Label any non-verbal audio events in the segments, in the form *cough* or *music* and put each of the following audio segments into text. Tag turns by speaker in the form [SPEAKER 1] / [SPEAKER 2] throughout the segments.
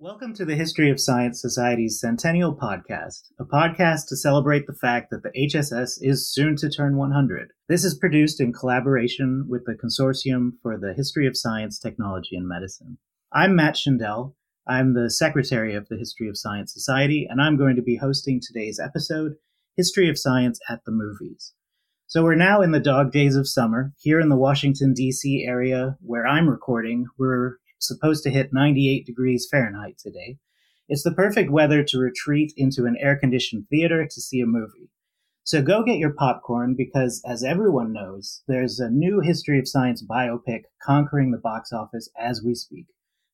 [SPEAKER 1] Welcome to the History of Science Society's Centennial Podcast, a podcast to celebrate the fact that the HSS is soon to turn 100. This is produced in collaboration with the Consortium for the History of Science, Technology, and Medicine. I'm Matt Shindell. I'm the Secretary of the History of Science Society, and I'm going to be hosting today's episode, History of Science at the Movies. So we're now in the dog days of summer. Here in the Washington, D.C. area where I'm recording, we're supposed to hit 98 degrees Fahrenheit today. It's the perfect weather to retreat into an air conditioned theater to see a movie. So go get your popcorn because, as everyone knows, there's a new History of Science biopic conquering the box office as we speak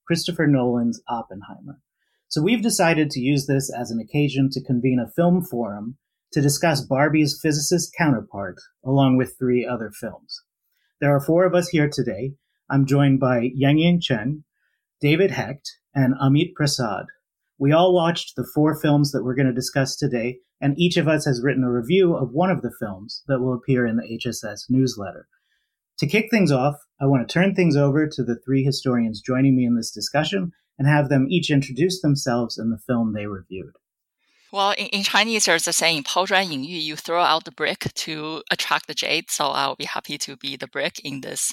[SPEAKER 1] Christopher Nolan's Oppenheimer. So we've decided to use this as an occasion to convene a film forum to discuss Barbie's physicist counterpart, along with three other films. There are four of us here today, I'm joined by Yangyang Cheng, David Hecht, and Amit Prasad. We all watched the four films that we're going to discuss today, and each of us has written a review of one of the films that will appear in the HSS newsletter. To kick things off, I want to turn things over to the three historians joining me in this discussion and have them each introduce themselves and the film they reviewed.
[SPEAKER 2] Well, in, in Chinese, there's a saying, 抛砖引玉, you throw out the brick to attract the jade. So I'll be happy to be the brick in this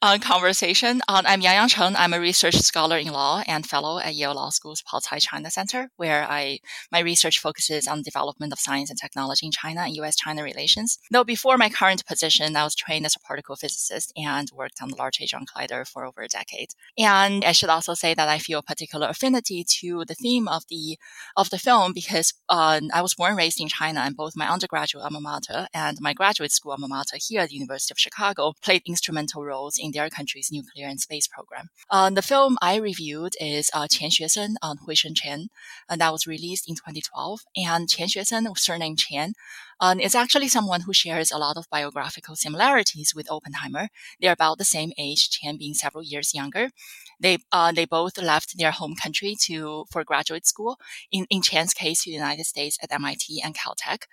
[SPEAKER 2] uh, conversation. Um, I'm Yang Cheng. I'm a research scholar in law and fellow at Yale Law School's Paul Tsai China Center, where I my research focuses on development of science and technology in China and U.S.-China relations. Though before my current position, I was trained as a particle physicist and worked on the Large Hadron Collider for over a decade. And I should also say that I feel a particular affinity to the theme of the of the film because uh, I was born and raised in China, and both my undergraduate alma mater and my graduate school alma mater here at the University of Chicago played instrumental roles in their country's nuclear and space program. Uh, the film I reviewed is uh, Qian Xuesen on Hui Shen Chen, and that was released in 2012. And Qian Xuesen, surnamed Qian, um, is actually someone who shares a lot of biographical similarities with Oppenheimer. They're about the same age, Qian being several years younger. They uh, they both left their home country to for graduate school. In in Qian's case, to the United States at MIT and Caltech.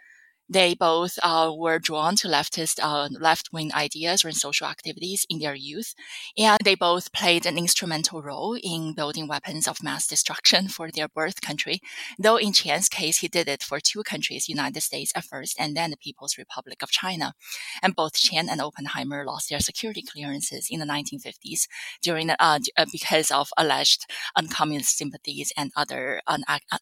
[SPEAKER 2] They both uh, were drawn to leftist, uh, left-wing ideas and social activities in their youth, and they both played an instrumental role in building weapons of mass destruction for their birth country. Though in Qian's case, he did it for two countries, United States at first, and then the People's Republic of China. And both Qian and Oppenheimer lost their security clearances in the 1950s during the, uh, uh, because of alleged uncommunist sympathies and other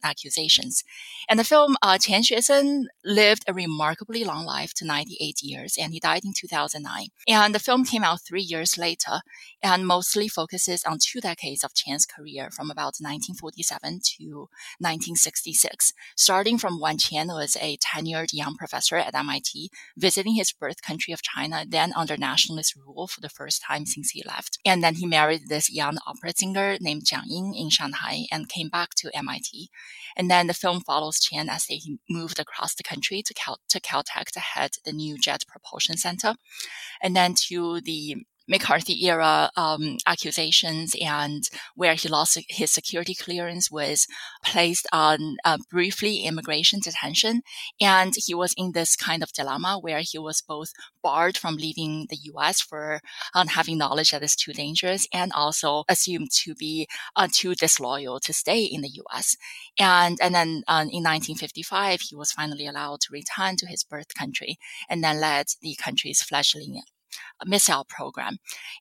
[SPEAKER 2] accusations. And the film uh, Qian Xuesen lived remarkably long life to 98 years, and he died in 2009. And the film came out three years later and mostly focuses on two decades of Qian's career from about 1947 to 1966, starting from when Qian was a tenured young professor at MIT, visiting his birth country of China, then under nationalist rule for the first time since he left. And then he married this young opera singer named Jiang Ying in Shanghai and came back to MIT. And then the film follows Qian as they moved across the country to, Cal- to Caltech to head the new Jet Propulsion Center. And then to the McCarthy era um, accusations and where he lost his security clearance was placed on uh, briefly immigration detention. And he was in this kind of dilemma where he was both barred from leaving the US for um, having knowledge that is too dangerous and also assumed to be uh, too disloyal to stay in the US. And, and then um, in 1955, he was finally allowed to return to his birth country and then led the country's fledgling missile program.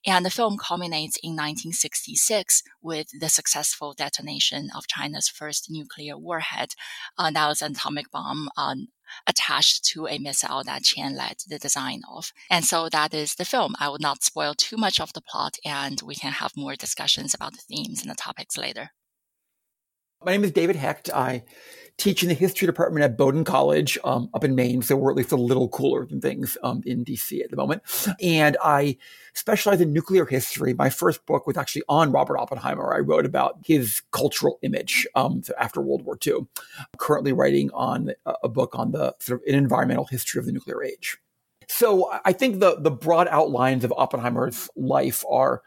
[SPEAKER 2] And the film culminates in 1966 with the successful detonation of China's first nuclear warhead. Uh, that was an atomic bomb um, attached to a missile that Qian led the design of. And so that is the film. I will not spoil too much of the plot, and we can have more discussions about the themes and the topics later.
[SPEAKER 3] My name is David Hecht. I teach in the history department at Bowdoin College um, up in Maine, so we're at least a little cooler than things um, in DC at the moment. And I specialize in nuclear history. My first book was actually on Robert Oppenheimer. I wrote about his cultural image um, after World War II. I'm currently writing on a book on the sort of an environmental history of the nuclear age. So I think the the broad outlines of Oppenheimer's life are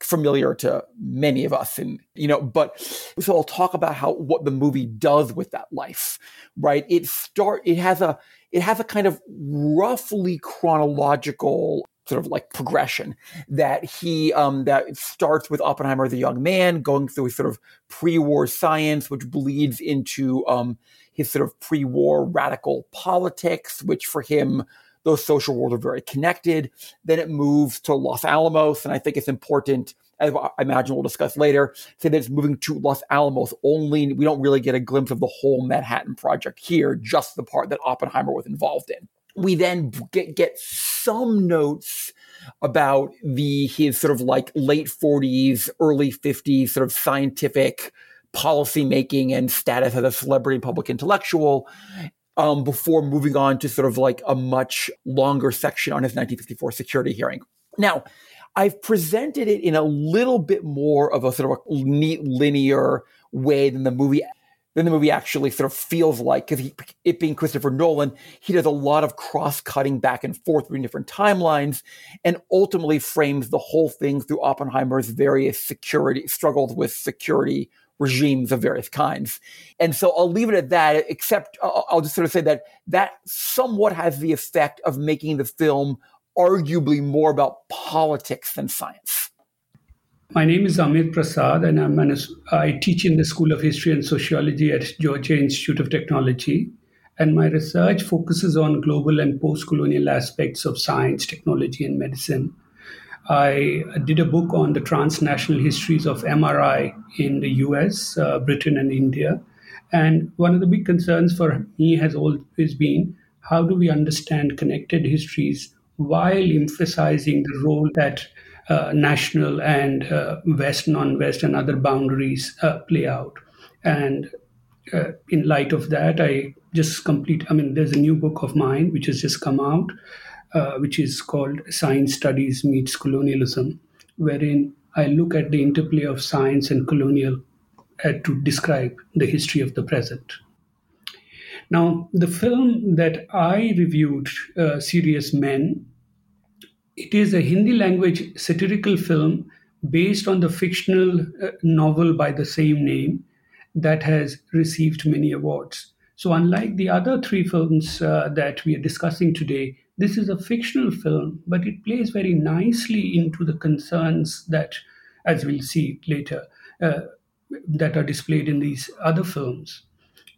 [SPEAKER 3] familiar to many of us and you know but so i'll talk about how what the movie does with that life right? It start it has a it has a kind of roughly chronological sort of like progression that he um, that starts with Oppenheimer a young man going through sort of pre-war science, which bleeds into um, his sort of pre-war radical politics, which for him those social worlds are very connected. Then it moves to Los Alamos, and I think it's important. As I imagine we'll discuss later, say that it's moving to Los Alamos only. We don't really get a glimpse of the whole Manhattan Project here, just the part that Oppenheimer was involved in we then get, get some notes about the his sort of like late 40s, early 50s sort of scientific policy making and status as a celebrity public intellectual. Um, before moving on to sort of like a much longer section on his 1954 security hearing. Now, I've presented it in a little bit more of a sort of a neat linear way than the movie than the movie actually sort of feels like, because it being Christopher Nolan, he does a lot of cross cutting back and forth between different timelines and ultimately frames the whole thing through Oppenheimer's various security struggles with security regimes of various kinds. And so I'll leave it at that, except I'll just sort of say that that somewhat has the effect of making the film arguably more about politics than science.
[SPEAKER 4] My name is Amit Prasad, and I'm an, I teach in the School of History and Sociology at Georgia Institute of Technology. And my research focuses on global and post colonial aspects of science, technology, and medicine. I did a book on the transnational histories of MRI in the US, uh, Britain, and India. And one of the big concerns for me has always been how do we understand connected histories while emphasizing the role that uh, national and uh, West, non West, and other boundaries uh, play out. And uh, in light of that, I just complete, I mean, there's a new book of mine which has just come out, uh, which is called Science Studies Meets Colonialism, wherein I look at the interplay of science and colonial to describe the history of the present. Now, the film that I reviewed, Serious Men, it is a Hindi language satirical film based on the fictional uh, novel by the same name that has received many awards. So, unlike the other three films uh, that we are discussing today, this is a fictional film, but it plays very nicely into the concerns that, as we'll see later, uh, that are displayed in these other films,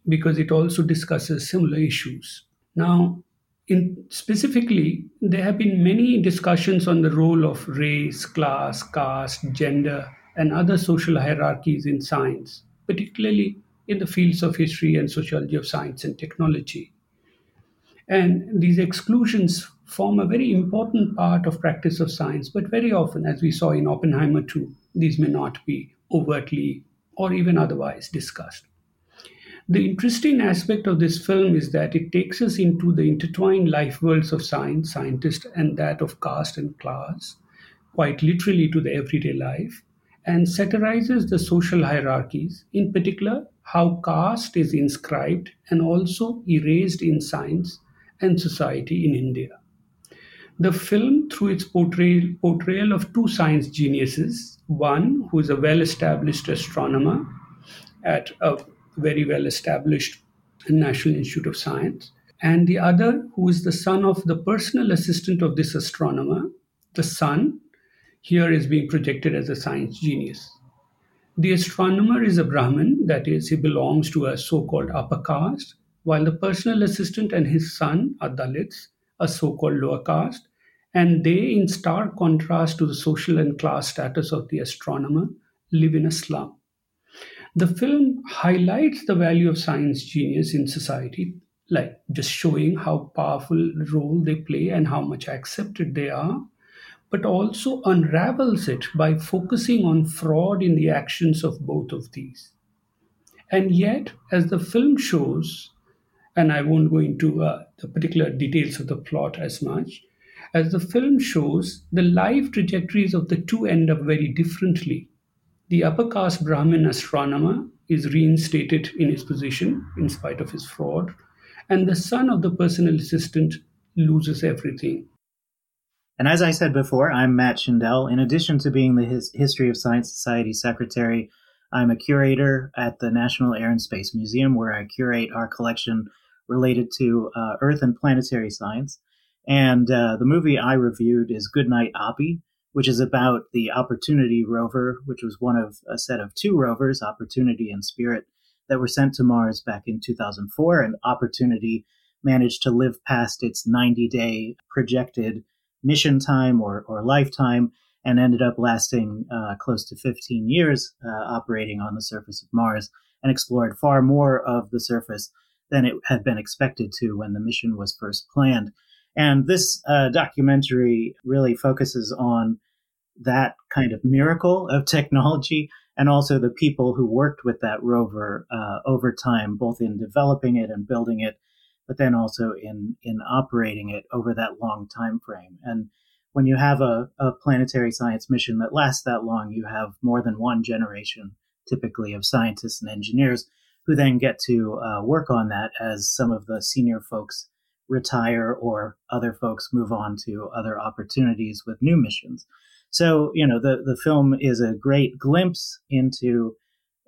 [SPEAKER 4] because it also discusses similar issues. Now, in specifically, there have been many discussions on the role of race, class, caste, gender, and other social hierarchies in science, particularly in the fields of history and sociology of science and technology. And these exclusions form a very important part of practice of science, but very often, as we saw in Oppenheimer too, these may not be overtly or even otherwise discussed. The interesting aspect of this film is that it takes us into the intertwined life worlds of science, scientists, and that of caste and class, quite literally to the everyday life, and satirizes the social hierarchies, in particular, how caste is inscribed and also erased in science and society in India. The film, through its portrayal, portrayal of two science geniuses, one who is a well established astronomer at a very well established National Institute of Science, and the other, who is the son of the personal assistant of this astronomer. The son here is being projected as a science genius. The astronomer is a Brahmin, that is, he belongs to a so called upper caste, while the personal assistant and his son are Dalits, a so called lower caste, and they, in stark contrast to the social and class status of the astronomer, live in a slum. The film highlights the value of science genius in society, like just showing how powerful role they play and how much accepted they are, but also unravels it by focusing on fraud in the actions of both of these. And yet, as the film shows, and I won't go into uh, the particular details of the plot as much, as the film shows, the life trajectories of the two end up very differently the upper caste Brahmin astronomer is reinstated in his position in spite of his fraud, and the son of the personal assistant loses everything.
[SPEAKER 1] And as I said before, I'm Matt Shindell. In addition to being the His- History of Science Society secretary, I'm a curator at the National Air and Space Museum, where I curate our collection related to uh, Earth and planetary science. And uh, the movie I reviewed is Good Night Oppy, which is about the Opportunity rover, which was one of a set of two rovers, Opportunity and Spirit, that were sent to Mars back in 2004. And Opportunity managed to live past its 90 day projected mission time or, or lifetime and ended up lasting uh, close to 15 years uh, operating on the surface of Mars and explored far more of the surface than it had been expected to when the mission was first planned. And this uh, documentary really focuses on that kind of miracle of technology and also the people who worked with that rover uh, over time, both in developing it and building it, but then also in in operating it over that long time frame. And when you have a, a planetary science mission that lasts that long, you have more than one generation, typically, of scientists and engineers who then get to uh, work on that as some of the senior folks retire or other folks move on to other opportunities with new missions. So, you know, the, the film is a great glimpse into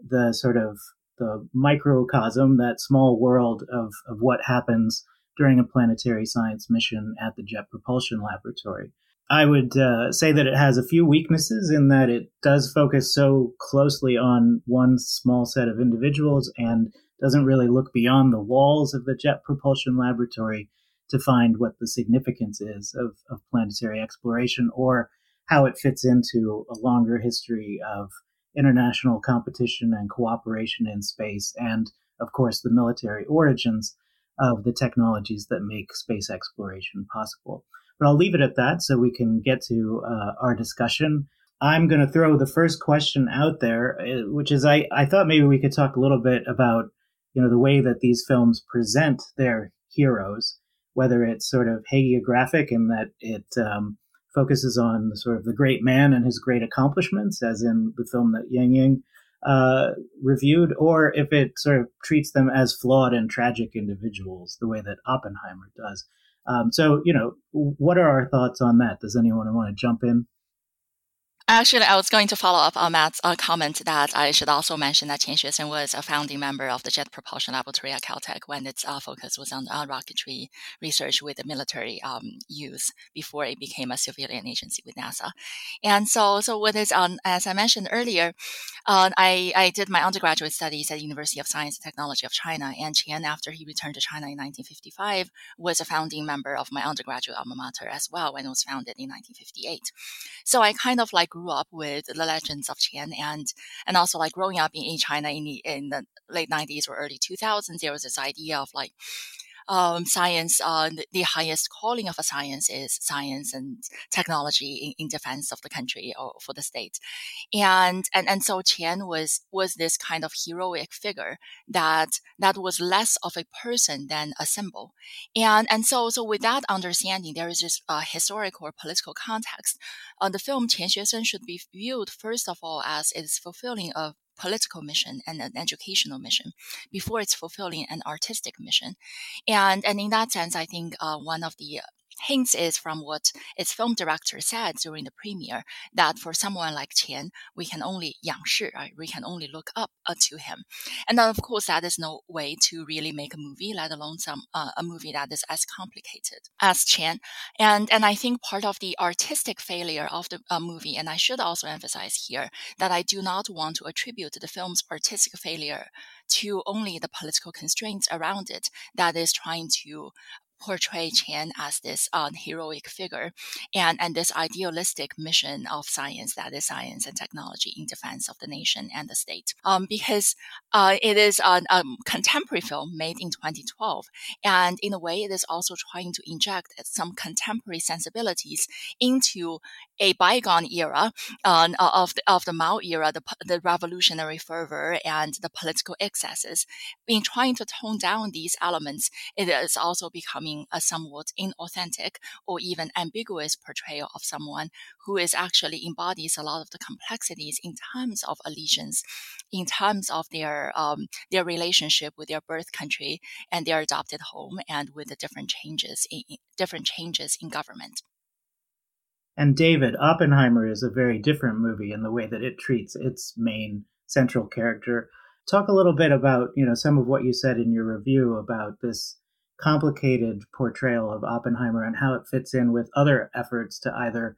[SPEAKER 1] the sort of the microcosm, that small world of, of what happens during a planetary science mission at the Jet Propulsion Laboratory. I would uh, say that it has a few weaknesses in that it does focus so closely on one small set of individuals and doesn't really look beyond the walls of the Jet Propulsion Laboratory to find what the significance is of, of planetary exploration or how it fits into a longer history of international competition and cooperation in space, and of course, the military origins of the technologies that make space exploration possible. But I'll leave it at that so we can get to uh, our discussion. I'm going to throw the first question out there, uh, which is I, I thought maybe we could talk a little bit about you know the way that these films present their heroes, whether it's sort of hagiographic in that it um, focuses on sort of the great man and his great accomplishments, as in the film that Yang Yang uh, reviewed, or if it sort of treats them as flawed and tragic individuals, the way that Oppenheimer does. Um, so, you know, what are our thoughts on that? Does anyone want to jump in?
[SPEAKER 2] Actually, I was going to follow up on Matt's uh, comment that I should also mention that Qian Xuesen was a founding member of the Jet Propulsion Laboratory at Caltech when its uh, focus was on uh, rocketry research with the military um, use before it became a civilian agency with NASA. And so, so what is um, as I mentioned earlier, uh, I, I did my undergraduate studies at the University of Science and Technology of China, and Qian, after he returned to China in 1955, was a founding member of my undergraduate alma mater as well when it was founded in 1958. So I kind of like grew up with the legends of Qian and and also like growing up in, in China in the in the late 90s or early 2000s, there was this idea of like um, science, uh, the, highest calling of a science is science and technology in, in, defense of the country or for the state. And, and, and so Qian was, was this kind of heroic figure that, that was less of a person than a symbol. And, and so, so with that understanding, there is this uh, historical or political context. Uh, the film Qian Xuesen should be viewed first of all as it's fulfilling a political mission and an educational mission before it's fulfilling an artistic mission. And, and in that sense, I think uh, one of the hints is from what its film director said during the premiere that for someone like Qian, we can only 仰视, right? We can only look up uh, to him. And then, of course, that is no way to really make a movie, let alone some uh, a movie that is as complicated as Qian. And and I think part of the artistic failure of the uh, movie, and I should also emphasize here that I do not want to attribute the film's artistic failure to only the political constraints around it that is trying to portray Qian as this uh, heroic figure and, and this idealistic mission of science that is science and technology in defense of the nation and the state. Um, because uh, it is a contemporary film made in 2012. And in a way, it is also trying to inject some contemporary sensibilities into a bygone era uh, of, the, of the Mao era, the, the revolutionary fervor and the political excesses. In trying to tone down these elements, it is also becoming a somewhat inauthentic or even ambiguous portrayal of someone who is actually embodies a lot of the complexities in terms of allegiance, in terms of their um, their relationship with their birth country and their adopted home, and with the different changes in different changes in government.
[SPEAKER 1] And David Oppenheimer is a very different movie in the way that it treats its main central character. Talk a little bit about you know some of what you said in your review about this complicated portrayal of Oppenheimer and how it fits in with other efforts to either,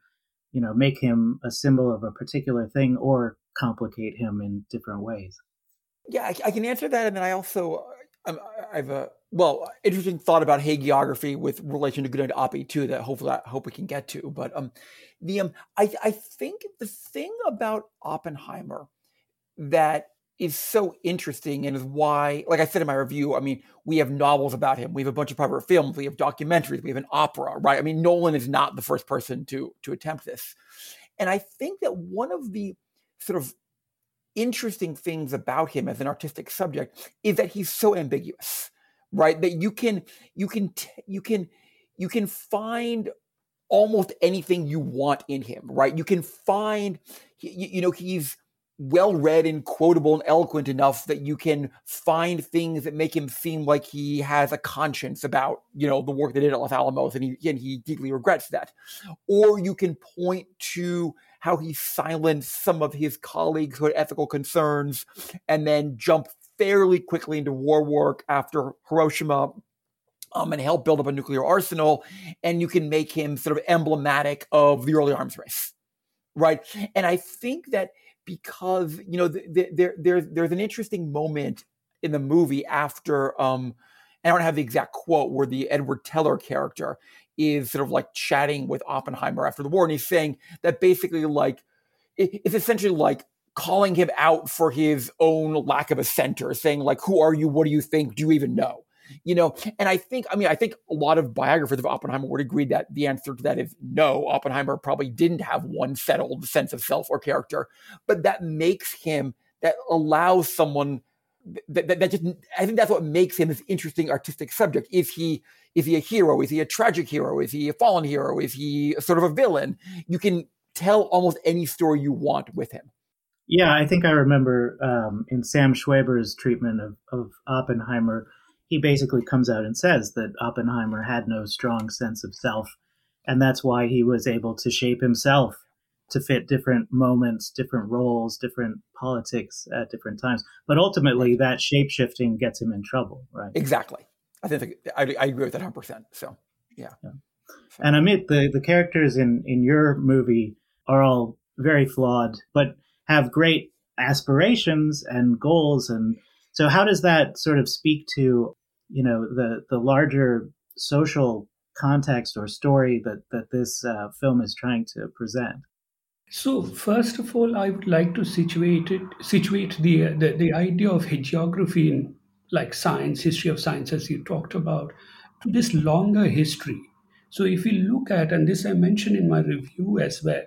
[SPEAKER 1] you know, make him a symbol of a particular thing or complicate him in different ways.
[SPEAKER 3] Yeah, I, I can answer that, and then I also um, I have a well interesting thought about hagiography with relation to Good Night Oppy too that hopefully I hope we can get to. But um, the um, I I think the thing about Oppenheimer that is so interesting and is why, like I said in my review, I mean, we have novels about him. We have a bunch of private films. We have documentaries. We have an opera, right? I mean, Nolan is not the first person to to attempt this, and I think that one of the sort of interesting things about him as an artistic subject is that he's so ambiguous, right? That you can you can you can you can find almost anything you want in him, right? You can find you, you know he's well read and quotable and eloquent enough that you can find things that make him seem like he has a conscience about you know the work they did at Los Alamos and he and he deeply regrets that or you can point to how he silenced some of his colleagues who had ethical concerns and then jump fairly quickly into war work after Hiroshima um, and help build up a nuclear arsenal. And you can make him sort of emblematic of the early arms race, right? And I think that because, you know, there, there, there's an interesting moment in the movie after, um, I don't have the exact quote where the Edward Teller character is sort of like chatting with Oppenheimer after the war, and he's saying that basically, like, it's essentially like calling him out for his own lack of a center, saying like, "Who are you? What do you think? Do you even know?" You know, and I think, I mean, I think a lot of biographers of Oppenheimer would agree that the answer to that is no. Oppenheimer probably didn't have one settled sense of self or character, but that makes him that allows someone that, that, that, just I think that's what makes him this interesting artistic subject. Is he is he a hero? Is he a tragic hero? Is he a fallen hero? Is he sort of a villain? You can tell almost any story you want with him.
[SPEAKER 1] Yeah, I think I remember um, in Sam Schweber's treatment of, of Oppenheimer, he basically comes out and says that Oppenheimer had no strong sense of self, and that's why he was able to shape himself to fit different moments, different roles, different politics at different times. But ultimately, right. that shape shifting gets him in trouble, right?
[SPEAKER 3] Exactly. I think I, I agree with that 100%. So, yeah. yeah.
[SPEAKER 1] So. And Amit, the, the characters in, in your movie are all very flawed, but have great aspirations and goals. And so, how does that sort of speak to, you know, the, the larger social context or story that, that this uh, film is trying to present?
[SPEAKER 4] So first of all, I would like to situate it, situate the, the the idea of hagiography in like science, history of science, as you talked about, to this longer history. So if we look at, and this I mentioned in my review as well,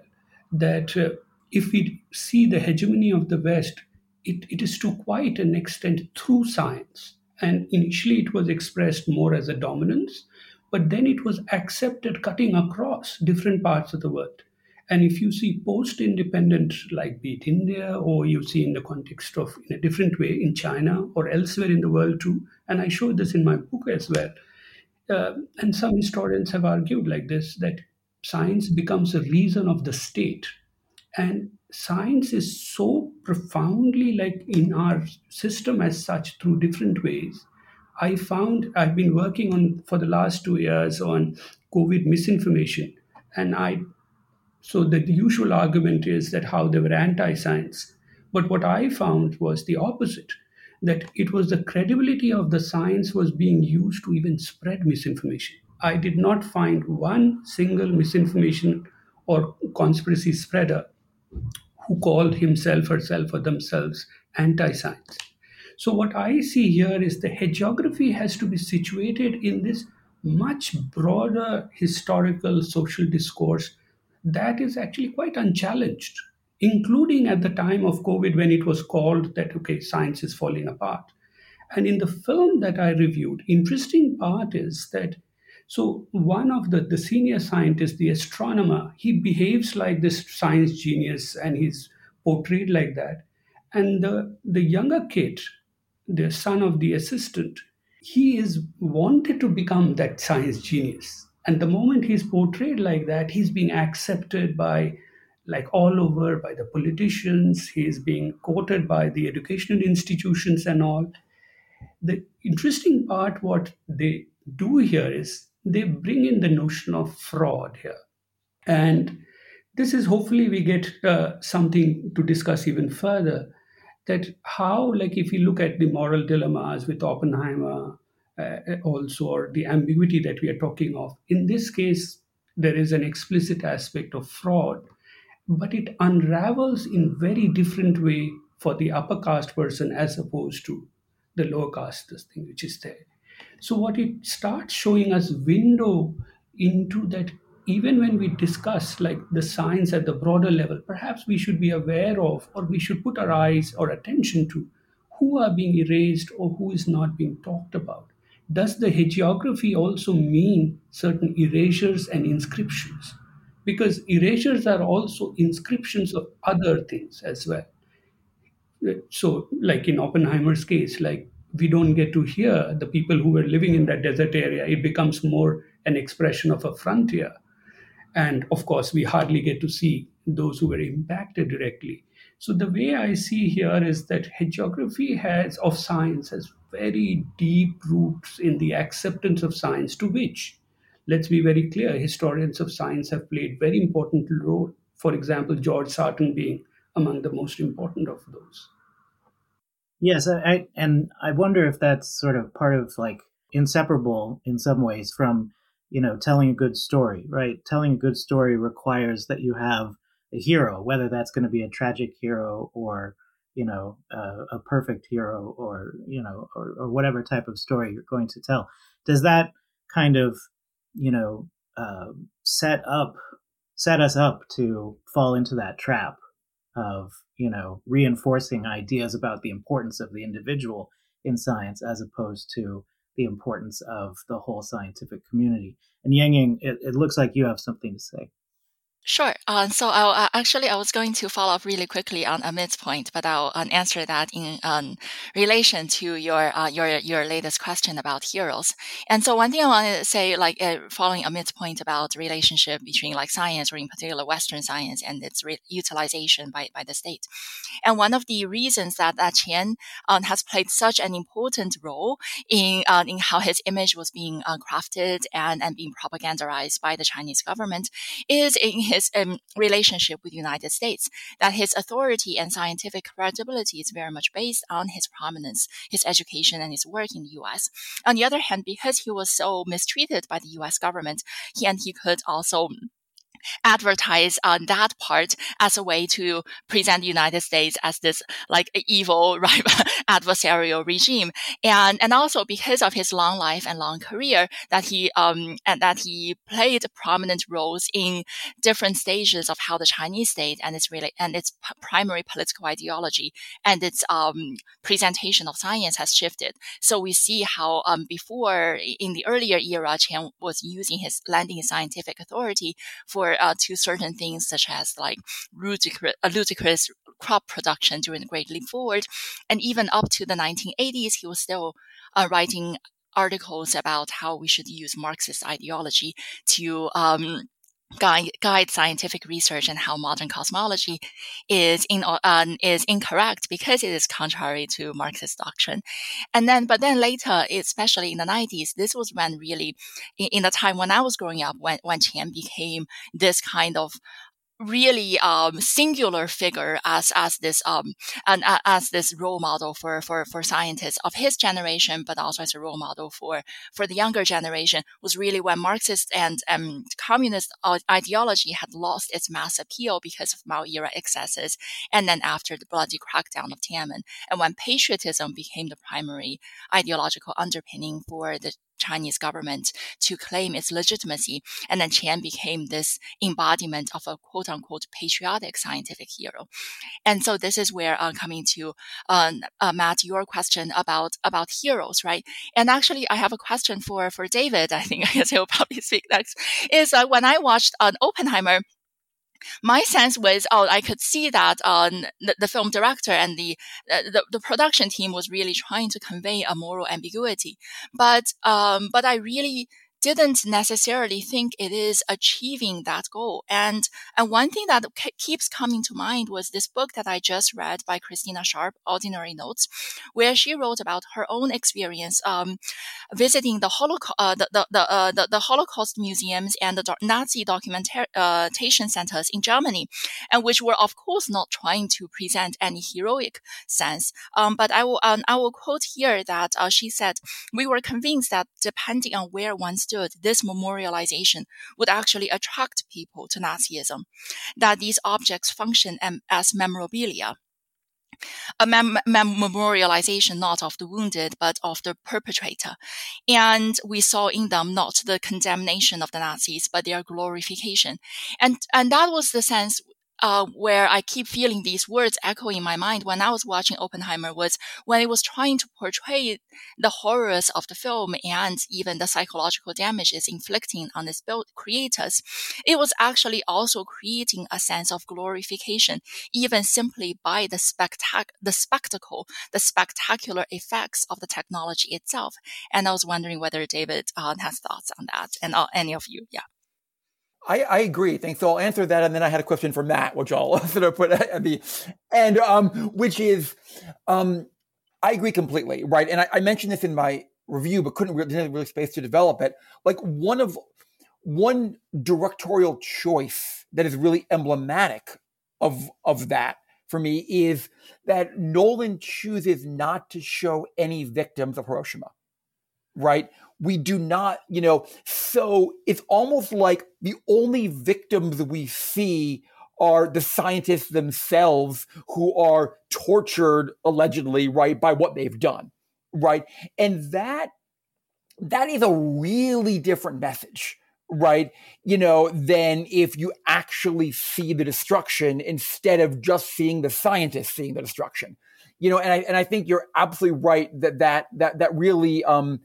[SPEAKER 4] that uh, if we see the hegemony of the West, it, it is to quite an extent through science. And initially it was expressed more as a dominance, but then it was accepted cutting across different parts of the world. And if you see post independent, like be it India, or you see in the context of in a different way in China or elsewhere in the world too, and I show this in my book as well. Uh, and some historians have argued like this that science becomes a reason of the state. And science is so profoundly like in our system as such through different ways. I found I've been working on for the last two years on COVID misinformation. And I so the, the usual argument is that how they were anti-science. But what I found was the opposite, that it was the credibility of the science was being used to even spread misinformation. I did not find one single misinformation or conspiracy spreader who called himself, herself, or themselves anti science. So, what I see here is the hagiography has to be situated in this much broader historical social discourse that is actually quite unchallenged, including at the time of COVID when it was called that, okay, science is falling apart. And in the film that I reviewed, interesting part is that so one of the, the senior scientists, the astronomer, he behaves like this science genius and he's portrayed like that. And the, the younger kid, the son of the assistant, he is wanted to become that science genius and the moment he's portrayed like that, he's being accepted by like all over by the politicians, he's being quoted by the educational institutions and all. The interesting part, what they do here is they bring in the notion of fraud here. And this is hopefully we get uh, something to discuss even further that how, like, if you look at the moral dilemmas with Oppenheimer, uh, also, or the ambiguity that we are talking of, in this case, there is an explicit aspect of fraud, but it unravels in very different way for the upper caste person as opposed to the lower caste this thing which is there. So what it starts showing us window into that even when we discuss like the science at the broader level, perhaps we should be aware of or we should put our eyes or attention to who are being erased or who is not being talked about. Does the hagiography also mean certain erasures and inscriptions? Because erasures are also inscriptions of other things as well. So, like in Oppenheimer's case, like we don't get to hear the people who were living in that desert area. It becomes more an expression of a frontier. And of course, we hardly get to see those who were impacted directly. So the way I see here is that hagiography has of science has very deep roots in the acceptance of science, to which, let's be very clear, historians of science have played very important role. For example, George Sarton being among the most important of those.
[SPEAKER 1] Yes, I, and I wonder if that's sort of part of like inseparable in some ways from you know telling a good story, right? Telling a good story requires that you have a hero, whether that's going to be a tragic hero or you know uh, a perfect hero or you know or, or whatever type of story you're going to tell. Does that kind of you know uh, set up set us up to fall into that trap of you know, reinforcing ideas about the importance of the individual in science as opposed to the importance of the whole scientific community. And Yang Ying, it, it looks like you have something to say.
[SPEAKER 2] Sure. Uh, so I'll, uh, actually, I was going to follow up really quickly on Amit's point, but I'll uh, answer that in um, relation to your uh, your your latest question about heroes. And so one thing I wanted to say, like uh, following Amit's point about the relationship between like science, or in particular Western science, and its re- utilization by, by the state. And one of the reasons that that Qian um, has played such an important role in uh, in how his image was being crafted and and being propagandized by the Chinese government is in his his um, relationship with the United States, that his authority and scientific credibility is very much based on his prominence, his education, and his work in the U.S. On the other hand, because he was so mistreated by the U.S. government, he and he could also advertise on that part as a way to present the United States as this like evil *laughs* adversarial regime. And and also because of his long life and long career that he um and that he played prominent roles in different stages of how the Chinese state and its really and its primary political ideology and its um presentation of science has shifted. So we see how um before in the earlier era Qian was using his lending scientific authority for uh, to certain things such as like ludicrous, uh, ludicrous crop production during the Great Leap Forward. And even up to the 1980s, he was still uh, writing articles about how we should use Marxist ideology to um, guide, guide scientific research and how modern cosmology is in, uh, is incorrect because it is contrary to Marxist doctrine. And then, but then later, especially in the 90s, this was when really, in, in the time when I was growing up, when, when Qian became this kind of really um, singular figure as as this um and uh, as this role model for for for scientists of his generation, but also as a role model for for the younger generation was really when Marxist and um, communist ideology had lost its mass appeal because of Mao era excesses, and then after the bloody crackdown of Tiananmen, and when patriotism became the primary ideological underpinning for the Chinese government to claim its legitimacy. And then Qian became this embodiment of a quote unquote patriotic scientific hero. And so this is where uh, coming to um, uh, Matt, your question about about heroes, right? And actually, I have a question for for David. I think *laughs* I guess he'll probably speak next. Is uh, when I watched uh, Oppenheimer my sense was, oh, I could see that um, the, the, film director and the, uh, the, the production team was really trying to convey a moral ambiguity, but um, but I really didn't necessarily think it is achieving that goal. And and one thing that keeps coming to mind was this book that I just read by Christina Sharpe, Ordinary Notes, where she wrote about her own experience um, visiting the Holocaust, uh, the the the, uh, the, the Holocaust museums and the Nazi documentation centers in Germany, and which were of course not trying to present any heroic sense. Um, but I will um, I will quote here that uh, she said, "We were convinced that depending on where one this memorialization would actually attract people to Nazism, that these objects function as memorabilia." a mem- mem- memorialization not of the wounded but of the perpetrator and we saw in them not the condemnation of the nazis but their glorification and and that was the sense uh, where I keep feeling these words echo in my mind when I was watching Oppenheimer was when it was trying to portray the horrors of the film and even the psychological damages inflicting on its creators. It was actually also creating a sense of glorification, even simply by the spectac- the spectacle, the spectacular effects of the technology itself. And I was wondering whether David uh, has thoughts on that and uh, any of you. Yeah.
[SPEAKER 3] I, I agree. Thanks. So I'll answer that, and then I had a question for Matt, which I'll *laughs* sort of put at the end, um, which is, um, I agree completely, right? And I, I mentioned this in my review, but couldn't really, didn't really space to develop it. Like one of one directorial choice that is really emblematic of of that for me is that Nolan chooses not to show any victims of Hiroshima, right? We do not, you know, so it's almost like the only victims we see are the scientists themselves who are tortured allegedly, right, by what they've done, right? And that that is a really different message, right? You know, than if you actually see the destruction instead of just seeing the scientists seeing the destruction. You know, and I and I think you're absolutely right that that that that really um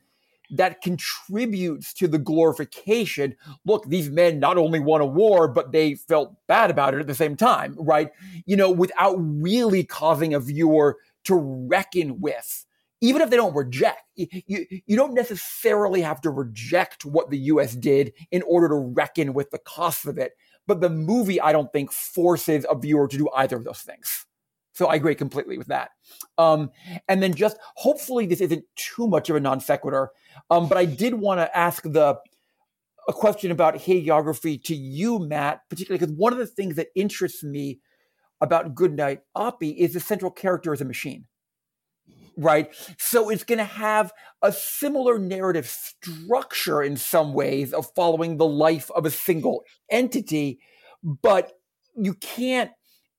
[SPEAKER 3] that contributes to the glorification. Look, these men not only won a war, but they felt bad about it at the same time, right? You know, without really causing a viewer to reckon with. Even if they don't reject, you, you don't necessarily have to reject what the US did in order to reckon with the cost of it. But the movie, I don't think, forces a viewer to do either of those things. So I agree completely with that. Um, and then just hopefully this isn't too much of a non sequitur, um, but I did want to ask the a question about hagiography to you, Matt, particularly because one of the things that interests me about Goodnight Oppie is the central character as a machine. Right. So it's going to have a similar narrative structure in some ways of following the life of a single entity, but you can't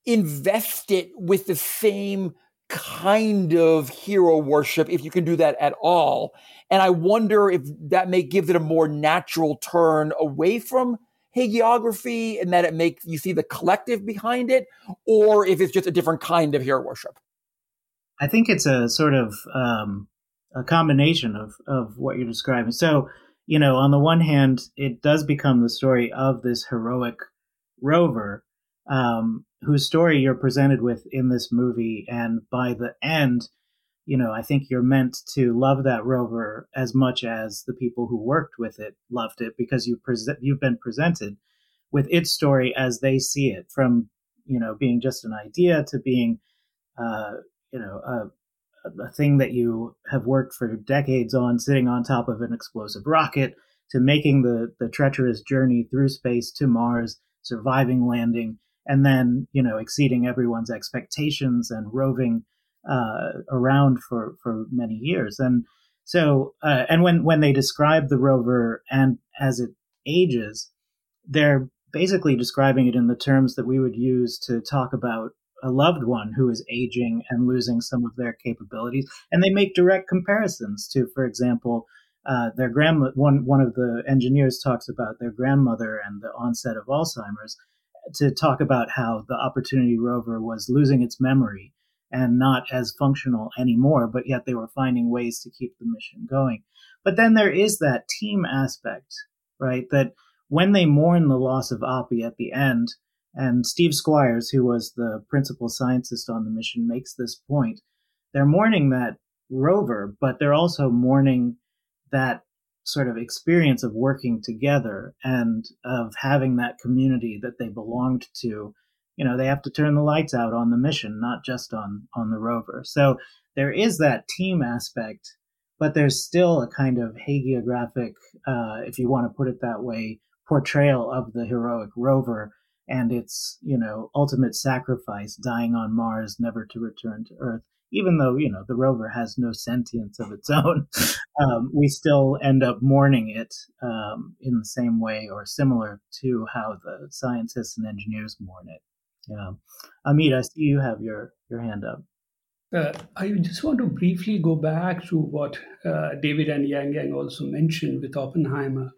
[SPEAKER 3] invest it with the same kind of hero worship if you can do that at all. And I wonder if that may give it a more natural turn away from hagiography and that it makes you see the collective behind it, or if it's just a different kind of hero worship.
[SPEAKER 1] I think it's a sort of um, a combination of of what you're describing. So, you know, on the one hand, it does become the story of this heroic rover um, whose story you're presented with in this movie. And by the end, you know, I think you're meant to love that rover as much as the people who worked with it loved it because you present you've been presented with its story as they see it, from you know being just an idea to being, uh, you know, a, a thing that you have worked for decades on, sitting on top of an explosive rocket, to making the the treacherous journey through space to Mars, surviving landing, and then you know exceeding everyone's expectations and roving uh, around for for many years. And so uh, and when when they describe the rover and as it ages they're basically describing it in the terms that we would use to talk about a loved one who is aging and losing some of their capabilities. And they make direct comparisons to for example uh, their grandma one one of the engineers talks about their grandmother and the onset of alzheimer's to talk about how the Opportunity rover was losing its memory and not as functional anymore, but yet they were finding ways to keep the mission going. But then there is that team aspect, right? That when they mourn the loss of Oppy at the end, and Steve Squyres, who was the principal scientist on the mission, makes this point, they're mourning that rover, but they're also mourning that sort of experience of working together and of having that community that they belonged to you know they have to turn the lights out on the mission not just on on the rover. So there is that team aspect but there's still a kind of hagiographic uh, if you want to put it that way portrayal of the heroic rover and its you know ultimate sacrifice dying on mars never to return to earth even though you know the rover has no sentience of its *laughs* own, um, we still end up mourning it um, in the same way or similar to how the scientists and engineers mourn it. Yeah. Amit, I see you have your your hand up.
[SPEAKER 4] Uh, I just want to briefly go back to what uh, David and Yang Yang also mentioned with Oppenheimer.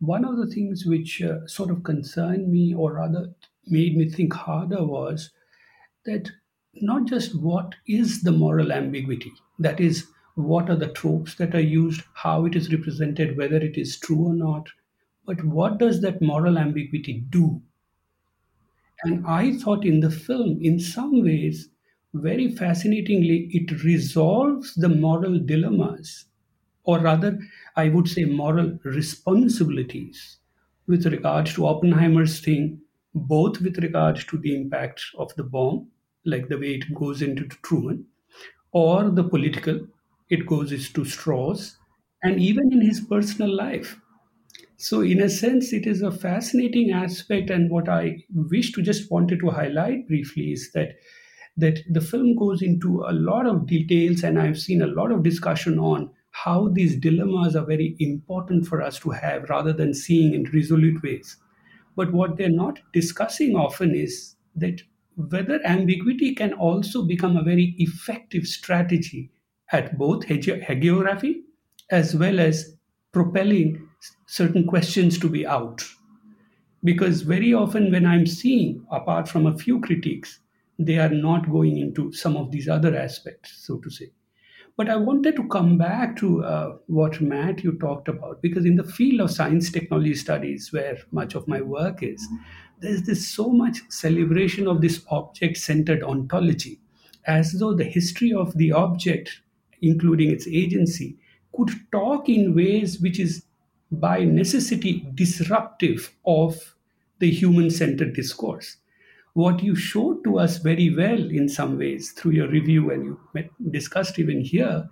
[SPEAKER 4] One of the things which uh, sort of concerned me, or rather made me think harder, was that not just what is the moral ambiguity, that is, what are the tropes that are used, how it is represented, whether it is true or not, but what does that moral ambiguity do? And I thought in the film, in some ways, very fascinatingly, it resolves the moral dilemmas, or rather, I would say moral responsibilities with regard to Oppenheimer's thing, both with regard to the impact of the bomb like the way it goes into Truman, or the political, it goes to Strauss, and even in his personal life. So, in a sense, it is a fascinating aspect, and what I wish to just wanted to highlight briefly is that that the film goes into a lot of details, and I've seen a lot of discussion on how these dilemmas are very important for us to have rather than seeing in resolute ways. But what they're not discussing often is that whether ambiguity can also become a very effective strategy at both hagiography as well as propelling certain questions to be out. Because very often, when I'm seeing, apart from a few critiques, they are not going into some of these other aspects, so to say. But I wanted to come back to uh, what Matt you talked about, because in the field of science technology studies, where much of my work is, there's this so much celebration of this object centered ontology, as though the history of the object, including its agency, could talk in ways which is by necessity disruptive of the human centered discourse. What you showed to us very well in some ways through your review, and you met, discussed even here,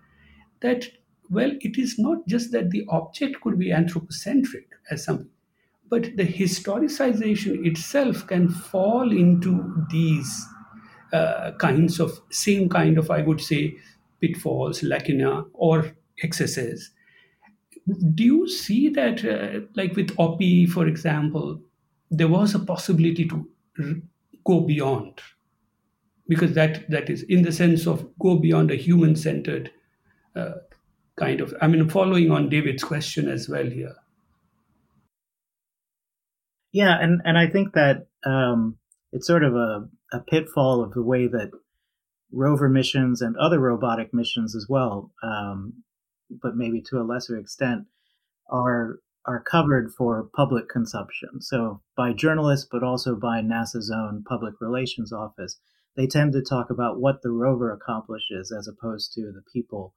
[SPEAKER 4] that, well, it is not just that the object could be anthropocentric, as some but the historicization itself can fall into these uh, kinds of same kind of, I would say, pitfalls, lacuna, or excesses. Do you see that, uh, like with Oppy, for example, there was a possibility to r- go beyond? Because that that is in the sense of go beyond a human-centered uh, kind of. I mean, following on David's question as well here.
[SPEAKER 1] Yeah, and and I think that um, it's sort of a, a pitfall of the way that rover missions and other robotic missions as well, um, but maybe to a lesser extent, are are covered for public consumption. So by journalists, but also by NASA's own public relations office, they tend to talk about what the rover accomplishes as opposed to the people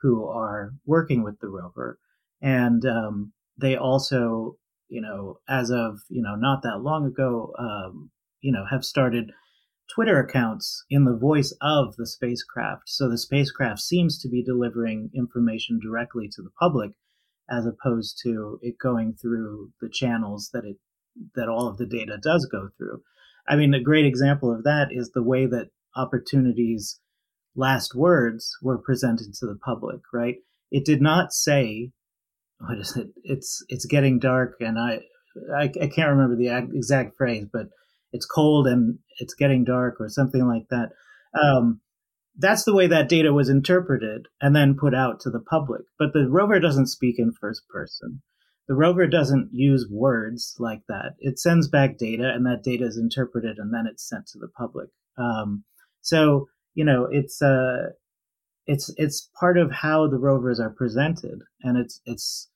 [SPEAKER 1] who are working with the rover. And um, they also you know, as of, you know, not that long ago, um, you know, have started Twitter accounts in the voice of the spacecraft. So the spacecraft seems to be delivering information directly to the public as opposed to it going through the channels that it that all of the data does go through. I mean, a great example of that is the way that opportunities last words were presented to the public, right? It did not say what is it? It's it's getting dark, and I I, I can't remember the exact phrase, but it's cold and it's getting dark, or something like that. Um, that's the way that data was interpreted and then put out to the public. But the rover doesn't speak in first person. The rover doesn't use words like that. It sends back data, and that data is interpreted, and then it's sent to the public. Um, so you know, it's uh, it's it's part of how the rovers are presented, and it's it's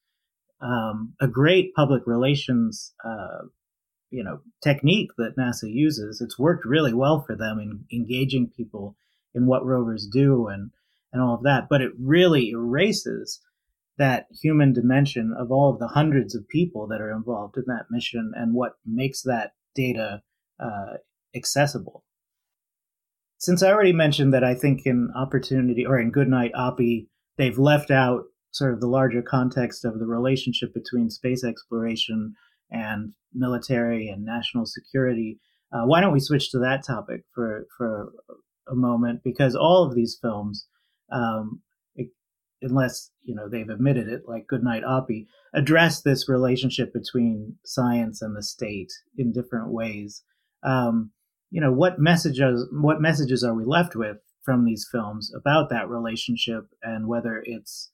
[SPEAKER 1] um, a great public relations uh, you know technique that NASA uses. It's worked really well for them in engaging people in what rovers do and and all of that. But it really erases that human dimension of all of the hundreds of people that are involved in that mission and what makes that data uh, accessible. Since I already mentioned that I think in Opportunity or in Goodnight Oppy, they've left out sort of the larger context of the relationship between space exploration and military and national security. Uh, why don't we switch to that topic for for a moment? Because all of these films, um, it, unless you know they've admitted it, like Goodnight Oppy, address this relationship between science and the state in different ways. Um, you know, what messages what messages are we left with from these films about that relationship and whether it's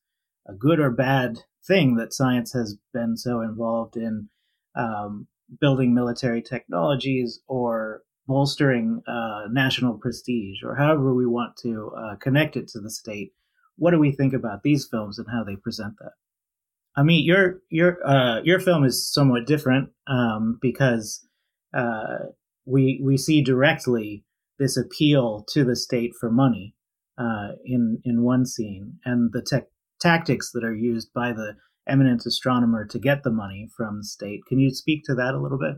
[SPEAKER 1] a good or bad thing that science has been so involved in um, building military technologies or bolstering uh, national prestige or however we want to uh, connect it to the state. What do we think about these films and how they present that? I mean, your your uh, your film is somewhat different um, because uh, we we see directly this appeal to the state for money uh, in in one scene, and the tech tactics that are used by the eminent astronomer to get the money from the state. Can you speak to that a little bit?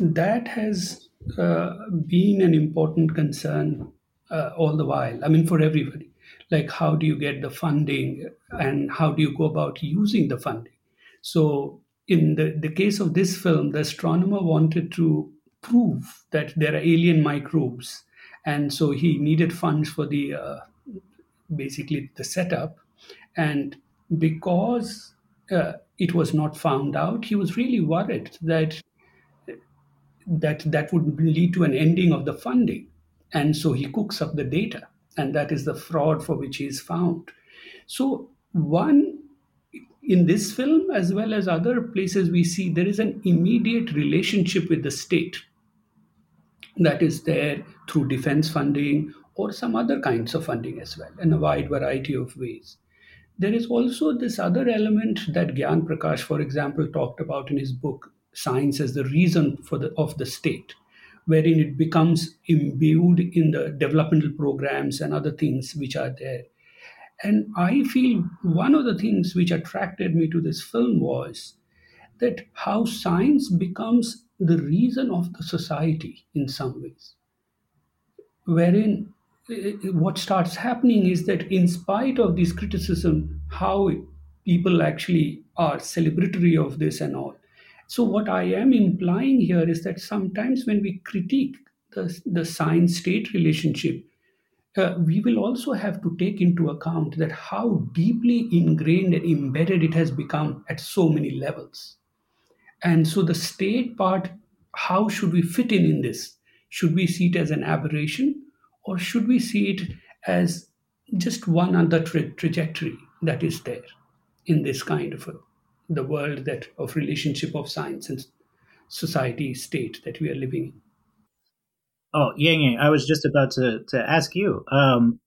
[SPEAKER 4] That has uh, been an important concern uh, all the while. I mean, for everybody. Like, how do you get the funding and how do you go about using the funding? So, in the, the case of this film, the astronomer wanted to prove that there are alien microbes. And so he needed funds for the uh, basically the setup. And because uh, it was not found out, he was really worried that that that would lead to an ending of the funding. And so he cooks up the data, and that is the fraud for which he is found. So one in this film as well as other places we see there is an immediate relationship with the state that is there through defense funding or some other kinds of funding as well in a wide variety of ways there is also this other element that Gyan Prakash, for example, talked about in his book Science as the Reason for the, of the State, wherein it becomes imbued in the developmental programs and other things which are there. And I feel one of the things which attracted me to this film was that how science becomes the reason of the society in some ways, wherein what starts happening is that in spite of this criticism how people actually are celebratory of this and all. So what i am implying here is that sometimes when we critique the, the science state relationship uh, we will also have to take into account that how deeply ingrained and embedded it has become at so many levels. And so the state part how should we fit in in this? Should we see it as an aberration or should we see it as just one other tra- trajectory that is there in this kind of a, the world that of relationship of science and society state that we are living in?
[SPEAKER 1] Oh yang yang i was just about to to ask you um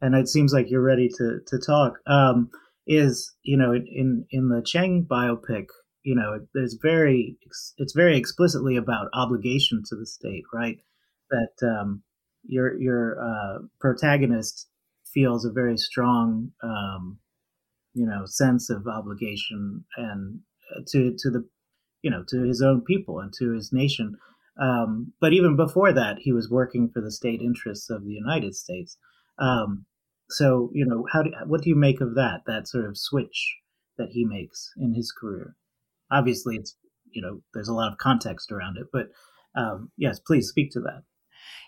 [SPEAKER 1] and it seems like you're ready to to talk. Um is you know in in the Qian biopic you know there's very it's very explicitly about obligation to the state right? That um your your uh, protagonist feels a very strong um, you know sense of obligation and uh, to to the you know to his own people and to his nation. Um, but even before that he was working for the state interests of the united states. Um, so you know how do, what do you make of that that sort of switch that he makes in his career? Obviously it's you know there's a lot of context around it but um, yes please speak to that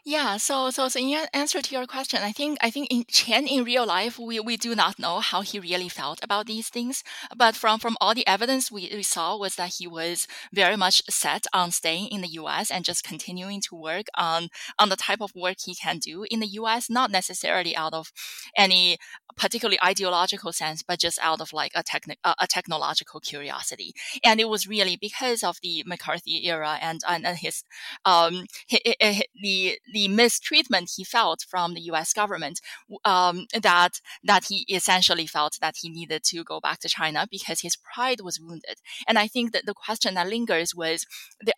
[SPEAKER 2] yeah, so so so in answer to your question, I think I think in Qian in real life we, we do not know how he really felt about these things. But from from all the evidence we, we saw was that he was very much set on staying in the US and just continuing to work on on the type of work he can do in the US, not necessarily out of any particularly ideological sense, but just out of like a techni- a technological curiosity. And it was really because of the McCarthy era and and, his um his, his, the the mistreatment he felt from the U.S. government um, that that he essentially felt that he needed to go back to China because his pride was wounded. And I think that the question that lingers was,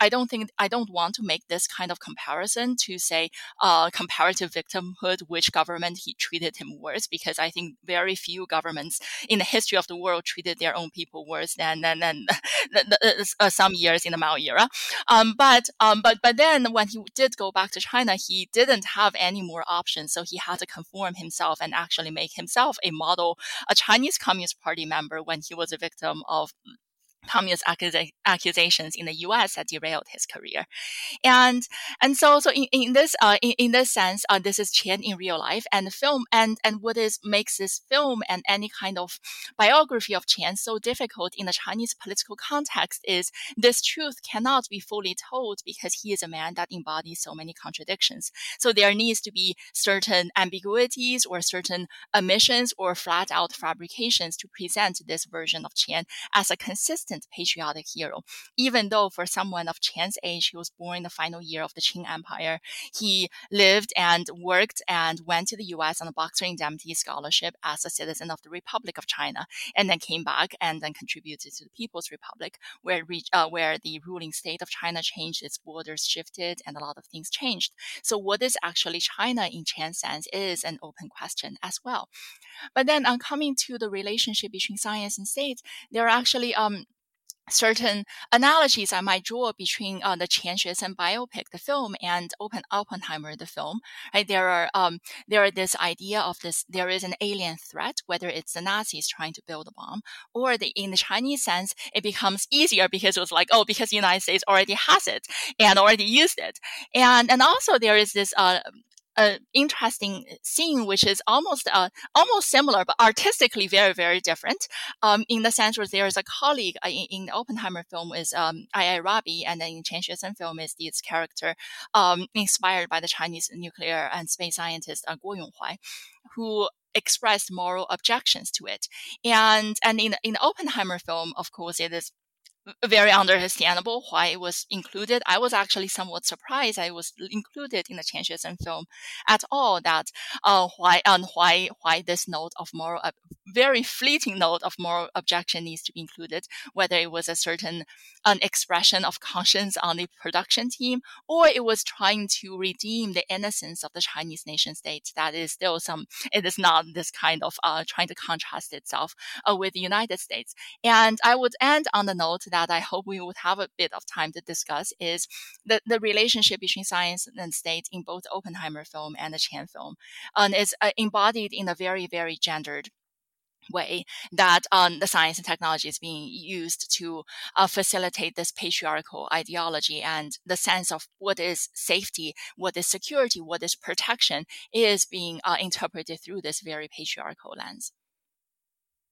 [SPEAKER 2] I don't think I don't want to make this kind of comparison to say uh, comparative victimhood, which government he treated him worse, because I think very few governments in the history of the world treated their own people worse than than, than *laughs* uh, some years in the Mao era. Um, but um, but but then when he did go back to China, he didn't have any more options, so he had to conform himself and actually make himself a model, a Chinese Communist Party member when he was a victim of communist accusa- accusations in the U.S. that derailed his career, and and so so in, in this uh, in, in this sense, uh, this is Qian in real life, and film and and what is makes this film and any kind of biography of Qian so difficult in the Chinese political context is this truth cannot be fully told because he is a man that embodies so many contradictions. So there needs to be certain ambiguities or certain omissions or flat out fabrications to present this version of Qian as a consistent patriotic hero. Even though for someone of Qian's age, he was born in the final year of the Qing Empire, he lived and worked and went to the U.S. on a Boxer Indemnity Scholarship as a citizen of the Republic of China, and then came back and then contributed to the People's Republic, where uh, where the ruling state of China changed, its borders shifted, and a lot of things changed. So, what is actually China in Qian's sense is an open question as well. But then, on coming to the relationship between science and state, there are actually um, certain analogies I might draw between uh, the Qian Xuesen biopic, the film, and Open Oppenheimer, the film. Right, there are um, there are this idea of this. There is an alien threat, whether it's the Nazis trying to build a bomb, or the, in the Chinese sense, it becomes easier because it was like, oh, because the United States already has it and already used it, and and also there is this uh, an interesting scene, which is almost uh, almost similar, but artistically very very different. Um, in the sense where there is a colleague uh, in, in, the Oppenheimer film is um, I. I. Rabi, and then in Qian Xuesen film is this character um, inspired by the Chinese nuclear and space scientist uh, Guo Yonghuai, who expressed moral objections to it. And and in in Oppenheimer film, of course, it is very understandable why it was included. I was actually somewhat surprised I was included in the Xuesen film at all. That uh, why and why why this note of moral, uh, very fleeting note of moral objection needs to be included. Whether it was a certain an expression of conscience on the production team, or it was trying to redeem the innocence of the Chinese nation state. That is still some. It is not this kind of uh, trying to contrast itself uh, with the United States. And I would end on the note that I hope we would have a bit of time to discuss is the, the relationship between science and state in both Oppenheimer film and the Qian film. And it's uh, embodied in a very, very gendered way that um, the science and technology is being used to uh, facilitate this patriarchal ideology and the sense of what is safety, what is security, what is protection is being uh, interpreted through this very patriarchal lens.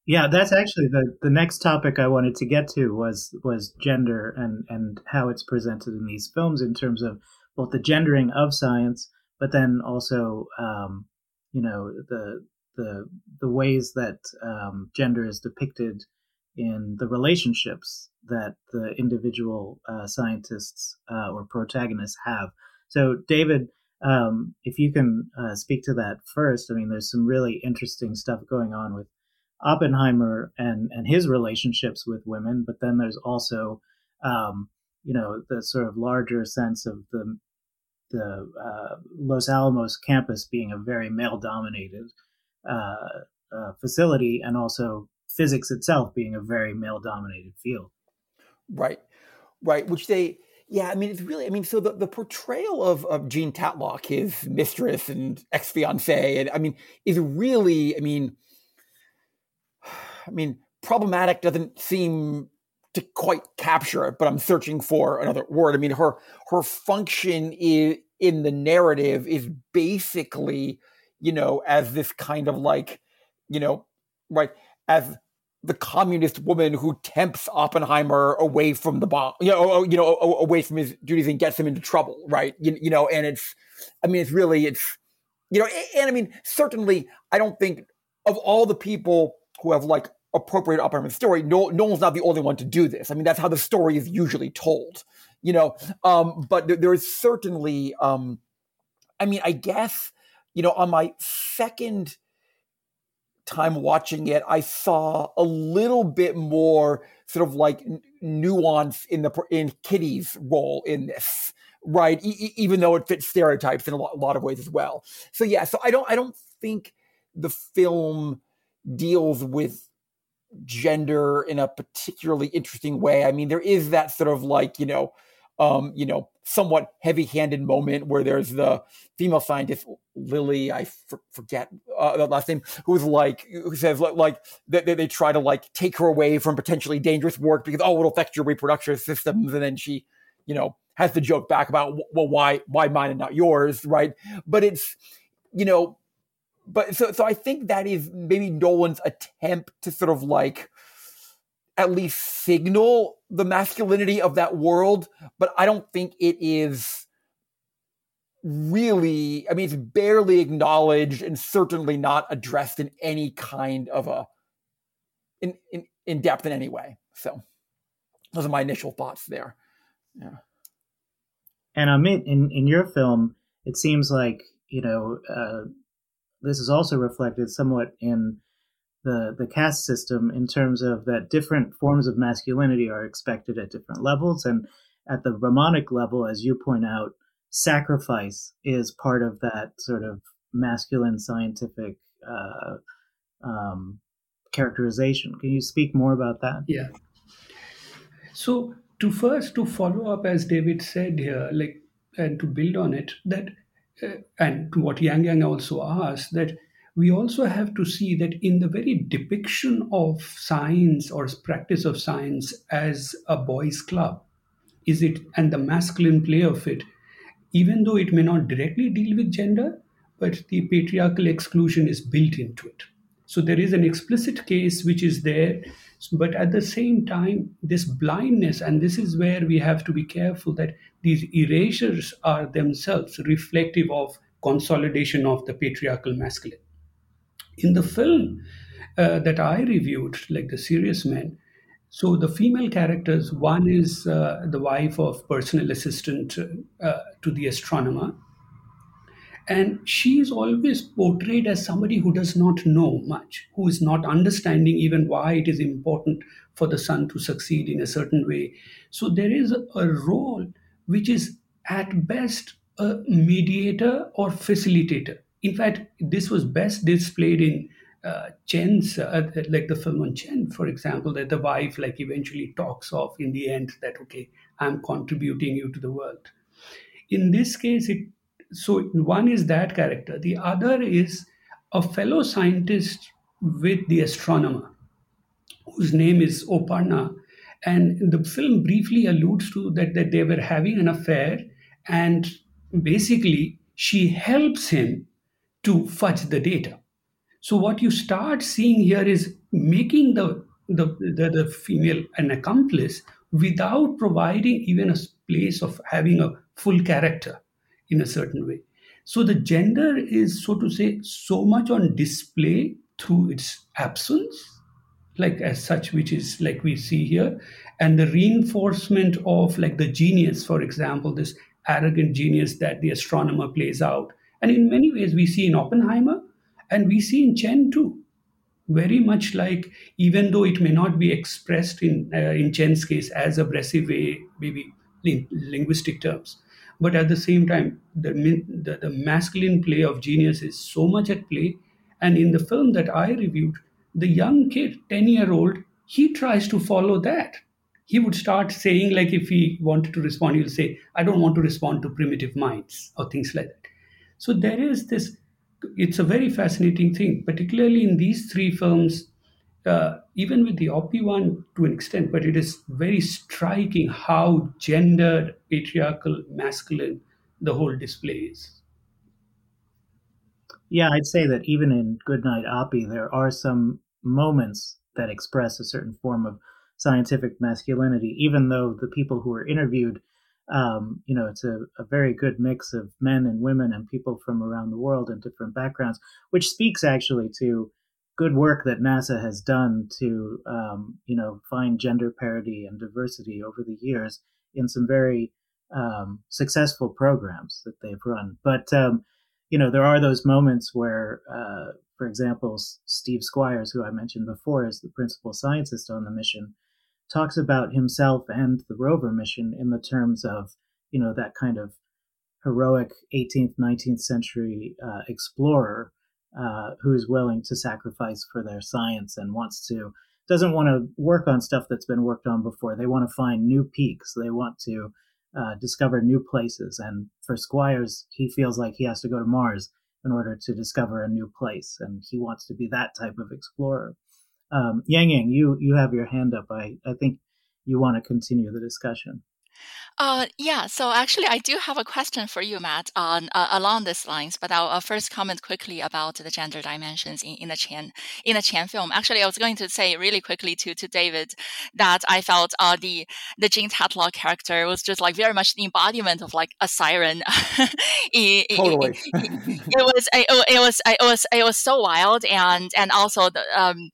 [SPEAKER 1] Yeah, that's actually the the next topic I wanted to get to was was gender and and how it's presented in these films in terms of both the gendering of science, but then also um, you know the the the ways that um, gender is depicted in the relationships that the individual uh, scientists uh, or protagonists have. So, David, um, if you can uh, speak to that first, I mean, there's some really interesting stuff going on with Oppenheimer and and his relationships with women, but then there's also um, you know the sort of larger sense of the the uh, Los Alamos campus being a very male dominated uh, uh, facility, and also physics itself being a very male dominated field.
[SPEAKER 3] Right, right. Which they yeah, I mean, it's really, I mean, so the, the portrayal of, of Jean Tatlock, his mistress and ex fiancee, and I mean, is really, I mean, I mean, problematic doesn't seem to quite capture it, but I'm searching for another word. I mean, her her function is, in the narrative is basically, you know, as this kind of like, you know, right, as the communist woman who tempts Oppenheimer away from the bomb, you know, oh, you know, oh, oh, away from his duties and gets him into trouble, right? You, you know, and it's, I mean, it's really, it's, you know, and, and I mean, certainly, I don't think of all the people who have like appropriate Oppenheimer's story, no, Nolan's not the only one to do this. I mean, that's how the story is usually told, you know. Um, but there, there is certainly, um, I mean, I guess, you know, on my second time watching it, I saw a little bit more sort of like nuance in the in Kitty's role in this, right? E- even though it fits stereotypes in a lot, a lot of ways as well. So yeah, so I don't I don't think the film deals with gender in a particularly interesting way. I mean, there is that sort of like you know um, you know, somewhat heavy-handed moment where there's the female scientist Lily, I forget uh, the last name, who's like, who says like they, they, try to like take her away from potentially dangerous work because oh, it'll affect your reproductive systems, and then she, you know, has the joke back about well, why why mine and not yours, right? But it's, you know, but so so I think that is maybe Nolan's attempt to sort of like at least signal the masculinity of that world, but I don't think it is really, I mean, it's barely acknowledged and certainly not addressed in any kind of a, in, in, in depth in any way. So those are my initial thoughts there. Yeah.
[SPEAKER 1] And I mean in, in your film, it seems like, you know, uh, this is also reflected somewhat in the the caste system in terms of that different forms of masculinity are expected at different levels. And at the Brahmanic level as you point out sacrifice is part of that sort of masculine scientific uh, um, characterization. Can you speak more about that?
[SPEAKER 4] Yeah. So to first to follow up as david said here like and to build on it that and to what yang yang also asked that we also have to see that in the very depiction of science or practice of science as a boys' club, is it and the masculine play of it, even though it may not directly deal with gender, but the patriarchal exclusion is built into it. So there is an explicit case which is there, but at the same time, this blindness, and this is where we have to be careful that these erasures are themselves reflective of consolidation of the patriarchal masculine. In the film uh, that I reviewed, like The Serious Men, so the female characters, one is uh, the wife of personal assistant uh, to the astronomer, and she is always portrayed as somebody who does not know much, who is not understanding even why it is important for the son to succeed in a certain way. So there is a role which is at best a mediator or facilitator in fact, this was best displayed in uh, Qian's, uh, like the film on Qian, for example, that the wife like eventually talks off in the end that okay, I'm contributing you to the world. In this case, it so one is that character. The other is a fellow scientist with the astronomer, whose name is Oparna, and the film briefly alludes to that that they were having an affair, and basically she helps him to fudge the data. So what you start seeing here is making the the, the, the female an accomplice without providing even a place of having a full character in a certain way. So the gender is, so to say, so much on display through its absence, like as such, which is like we see here, and the reinforcement of like the genius, for example, this arrogant genius that the astronomer plays out and in many ways, we see in Oppenheimer and we see in Qian too. Very much like, even though it may not be expressed in, uh, in Qian's case as abrasive way, maybe in linguistic terms, but at the same time, the, the, the masculine play of genius is so much at play. And in the film that I reviewed, the young kid, 10 year old, he tries to follow that. He would start saying, like, if he wanted to respond, he'll say, I don't want to respond to primitive minds or things like that. So there is this, it's a very fascinating thing, particularly in these three films, uh, even with the Oppy one to an extent, but it is very striking how gendered, patriarchal, masculine the whole display is.
[SPEAKER 1] Yeah, I'd say that even in Goodnight Oppie, there are some moments that express a certain form of scientific masculinity, even though the people who were interviewed um, you know, it's a, a, very good mix of men and women and people from around the world and different backgrounds, which speaks actually to good work that NASA has done to, um, you know, find gender parity and diversity over the years in some very um, successful programs that they've run. But um, you know, there are those moments where, uh, for example, Steve Squyres, who I mentioned before, is the principal scientist on the mission, talks about himself and the rover mission in the terms of, you know, that kind of heroic 18th, 19th century uh, explorer uh, who is willing to sacrifice for their science and wants to doesn't want to work on stuff that's been worked on before. They want to find new peaks. They want to uh, discover new places. And for Squyres, he feels like he has to go to Mars in order to discover a new place, and he wants to be that type of explorer. Um, Yang Yang, you you have your hand up. I I think you want to continue the discussion.
[SPEAKER 2] Uh, yeah, so actually, I do have a question for you, Matt, on uh, along these lines. But I'll uh, first comment quickly about the gender dimensions in, in the Qian in the Qian film. Actually, I was going to say really quickly to to David that I felt uh, the the Jean Tatlock character was just like very much the embodiment of like a siren.
[SPEAKER 3] it, *laughs* totally,
[SPEAKER 2] it, it, it was it was it was it was so wild and and also the um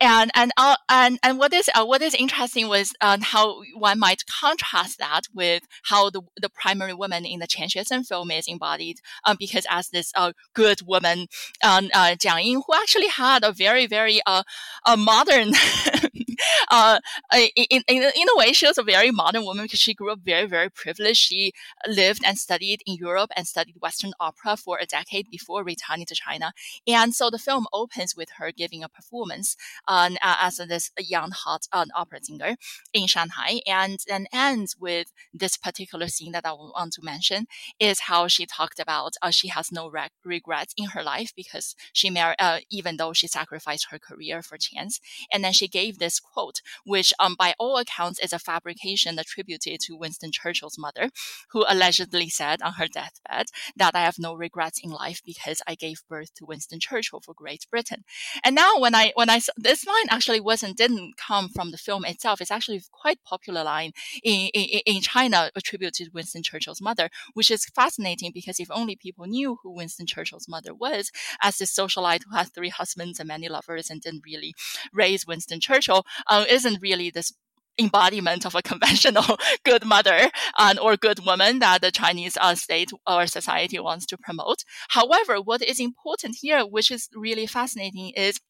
[SPEAKER 2] and and uh, and and what is uh, what is interesting was uh, how one might contrast that with how the the primary woman in the Qian Xuesen film is embodied, um, because as this uh, good woman, um, uh, Jiang Ying, who actually had a very very uh, a modern, *laughs* *laughs* uh, in, in in a way, she was a very modern woman because she grew up very very privileged. She lived and studied in Europe and studied Western opera for a decade before returning to China, and so the film opens with her giving a performance uh, as this young hot uh, opera singer in Shanghai, and then ends with this particular scene that I want to mention is how she talked about uh, she has no reg- regrets in her life because she married, uh, even though she sacrificed her career for chance, and then she gave this quote, which um, by all accounts is a fabrication attributed to Winston Churchill's mother, who allegedly said on her deathbed that I have no regrets in life because I gave birth to Winston Churchill for Great Britain. And now when I when I this line actually wasn't didn't come from the film itself. It's actually quite popular line in, in, in China attributed to Winston Churchill's mother, which is fascinating because if only people knew who Winston Churchill's mother was, as this socialite who had three husbands and many lovers and didn't really raise Winston Churchill, uh, isn't really this embodiment of a conventional *laughs* good mother uh, or good woman that the Chinese uh, state or society wants to promote. However, what is important here, which is really fascinating, is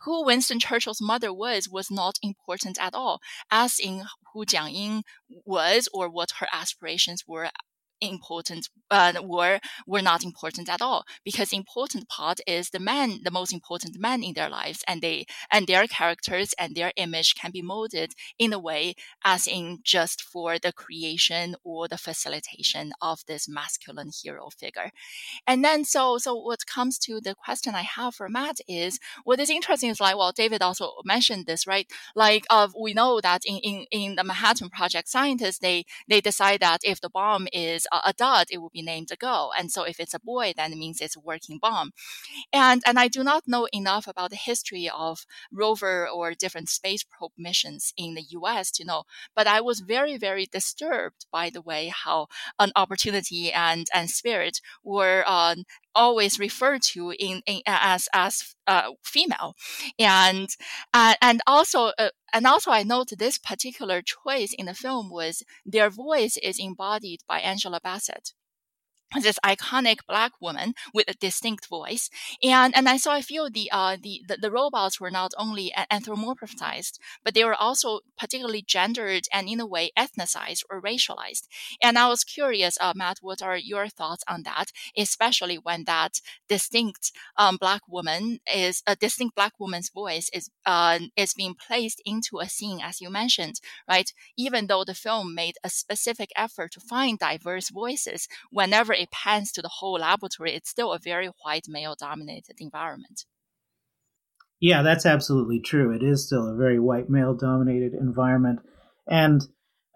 [SPEAKER 2] who Winston Churchill's mother was was not important at all, as in who Jiang Ying was or what her aspirations were important uh, were were not important at all because important part is the man the most important man in their lives and they and their characters and their image can be molded in a way as in just for the creation or the facilitation of this masculine hero figure. And then so so what comes to the question i have for matt is what is interesting is like well david also mentioned this right? Like uh, we know that in, in in the manhattan project scientists they they decide that if the bomb is a dot, it will be named a girl. And so if it's a boy, then it means it's a working bomb. And, and I do not know enough about the history of rover or different space probe missions in the US to know, but I was very, very disturbed by the way how an opportunity and, and spirit were uh, always referred to in, in as as uh, female, and uh, and also uh, and also I note this particular choice in the film was their voice is embodied by Angela Bassett this iconic black woman with a distinct voice and and i so i feel the uh the, the, the robots were not only anthropomorphized but they were also particularly gendered and in a way ethnicized or racialized. And i was curious uh, matt what are your thoughts on that especially when that distinct um, black woman is a distinct black woman's voice is uh, is being placed into a scene as you mentioned right? Even though the film made a specific effort to find diverse voices whenever it pans to the whole laboratory, it's still a very white male dominated environment.
[SPEAKER 1] Yeah, that's absolutely true. It is still a very white male dominated environment. And,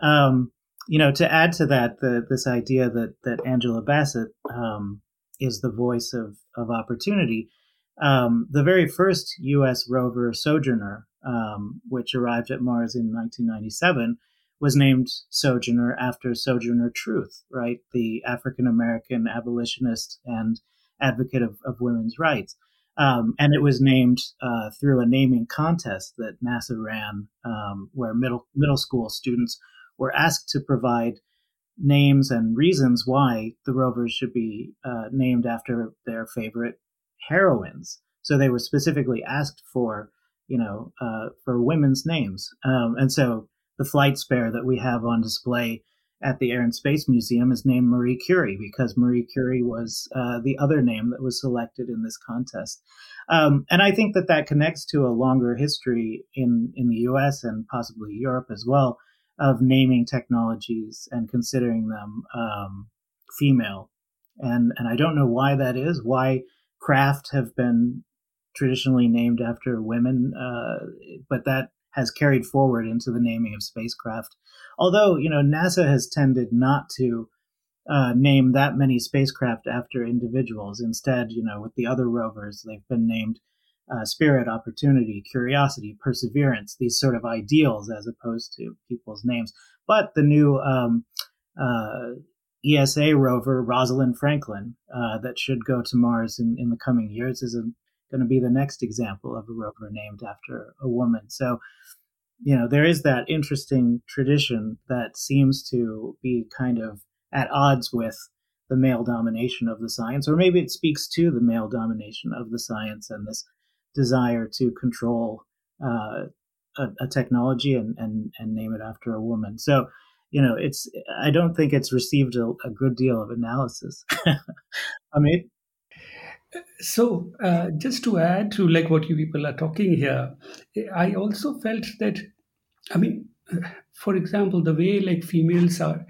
[SPEAKER 1] um, you know, to add to that, the, this idea that, that Angela Bassett um, is the voice of, of opportunity, um, the very first U.S. rover Sojourner, um, which arrived at Mars in 1997, was named Sojourner after Sojourner Truth, right? The African American abolitionist and advocate of, of women's rights. Um, and it was named uh, through a naming contest that NASA ran, um, where middle middle school students were asked to provide names and reasons why the rovers should be uh, named after their favorite heroines. So they were specifically asked for, you know, uh, for women's names. Um, and so the flight spare that we have on display at the Air and Space Museum is named Marie Curie because Marie Curie was uh, the other name that was selected in this contest. Um, and I think that that connects to a longer history in, in the US and possibly Europe as well of naming technologies and considering them um, female. And, and I don't know why that is, why craft have been traditionally named after women, uh, but that has carried forward into the naming of spacecraft. Although, you know, NASA has tended not to uh, name that many spacecraft after individuals. Instead, you know, with the other rovers, they've been named uh, Spirit, Opportunity, Curiosity, Perseverance, these sort of ideals as opposed to people's names. But the new um, uh, ESA rover, Rosalind Franklin, uh, that should go to Mars in, in the coming years, is going to be the next example of a rover named after a woman. So, you know, there is that interesting tradition that seems to be kind of at odds with the male domination of the science, or maybe it speaks to the male domination of the science and this desire to control uh, a, a, technology and, and, and name it after a woman. So, you know, it's I don't think it's received a, a good deal of analysis. *laughs* I mean,
[SPEAKER 4] so uh, just to add to like what you people are talking here, I also felt that, I mean, for example, the way like females are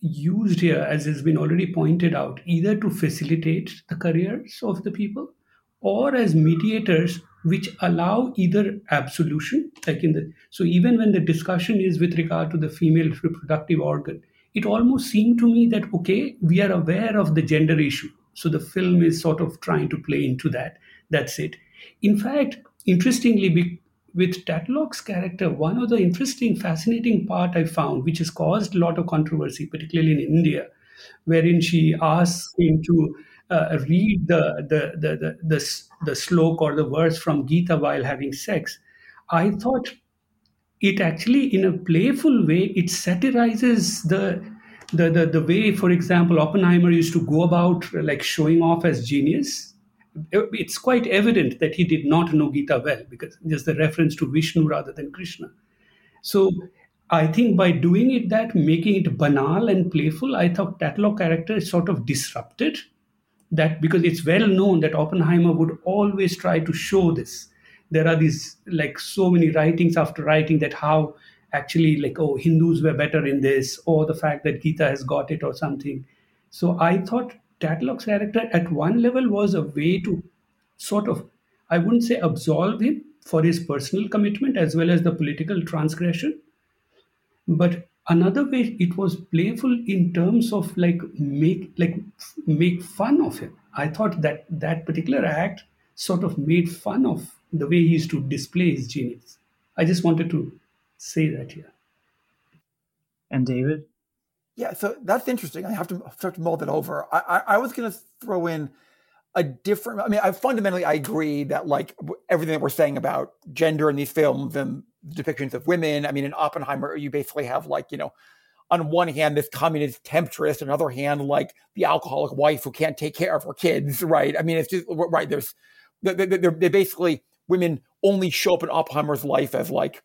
[SPEAKER 4] used here, as has been already pointed out, either to facilitate the careers of the people or as mediators which allow either absolution like in the so even when the discussion is with regard to the female reproductive organ it almost seemed to me that okay we are aware of the gender issue so the film is sort of trying to play into that. That's it. In fact interestingly with Tatlock's character, one of the interesting, fascinating part I found, which has caused a lot of controversy, particularly in India, wherein she asks him to uh, read the, the, the, the, the, the slok or the verse from Gita while having sex, I thought it actually, in a playful way, it satirizes the, the, the, the way, for example, Oppenheimer used to go about like showing off as genius. It's quite evident that he did not know Gita well because there's the reference to Vishnu rather than Krishna. So I think by doing it that, making it banal and playful, I thought Tatlock character is sort of disrupted that because it's well known that Oppenheimer would always try to show this. There are these like so many writings after writing that how actually like oh Hindus were better in this or the fact that Gita has got it or something. So I thought Tatlock's character at one level was a way to sort of I wouldn't say absolve him for his personal commitment as well as the political transgression, but another way it was playful in terms of like make like make fun of him i thought that that particular act sort of made fun of the way he used to display his genius i just wanted to say that here
[SPEAKER 1] and david
[SPEAKER 3] yeah so that's interesting i have to, have to mull that over i, I, I was going to throw in a different i mean i fundamentally i agree that like everything that we're saying about gender in these films and depictions of women. I mean, in Oppenheimer, you basically have like, you know, on one hand, this communist temptress, on the other hand, like the alcoholic wife who can't take care of her kids, right? I mean, it's just, right, there's, they're, they're basically, women only show up in Oppenheimer's life as like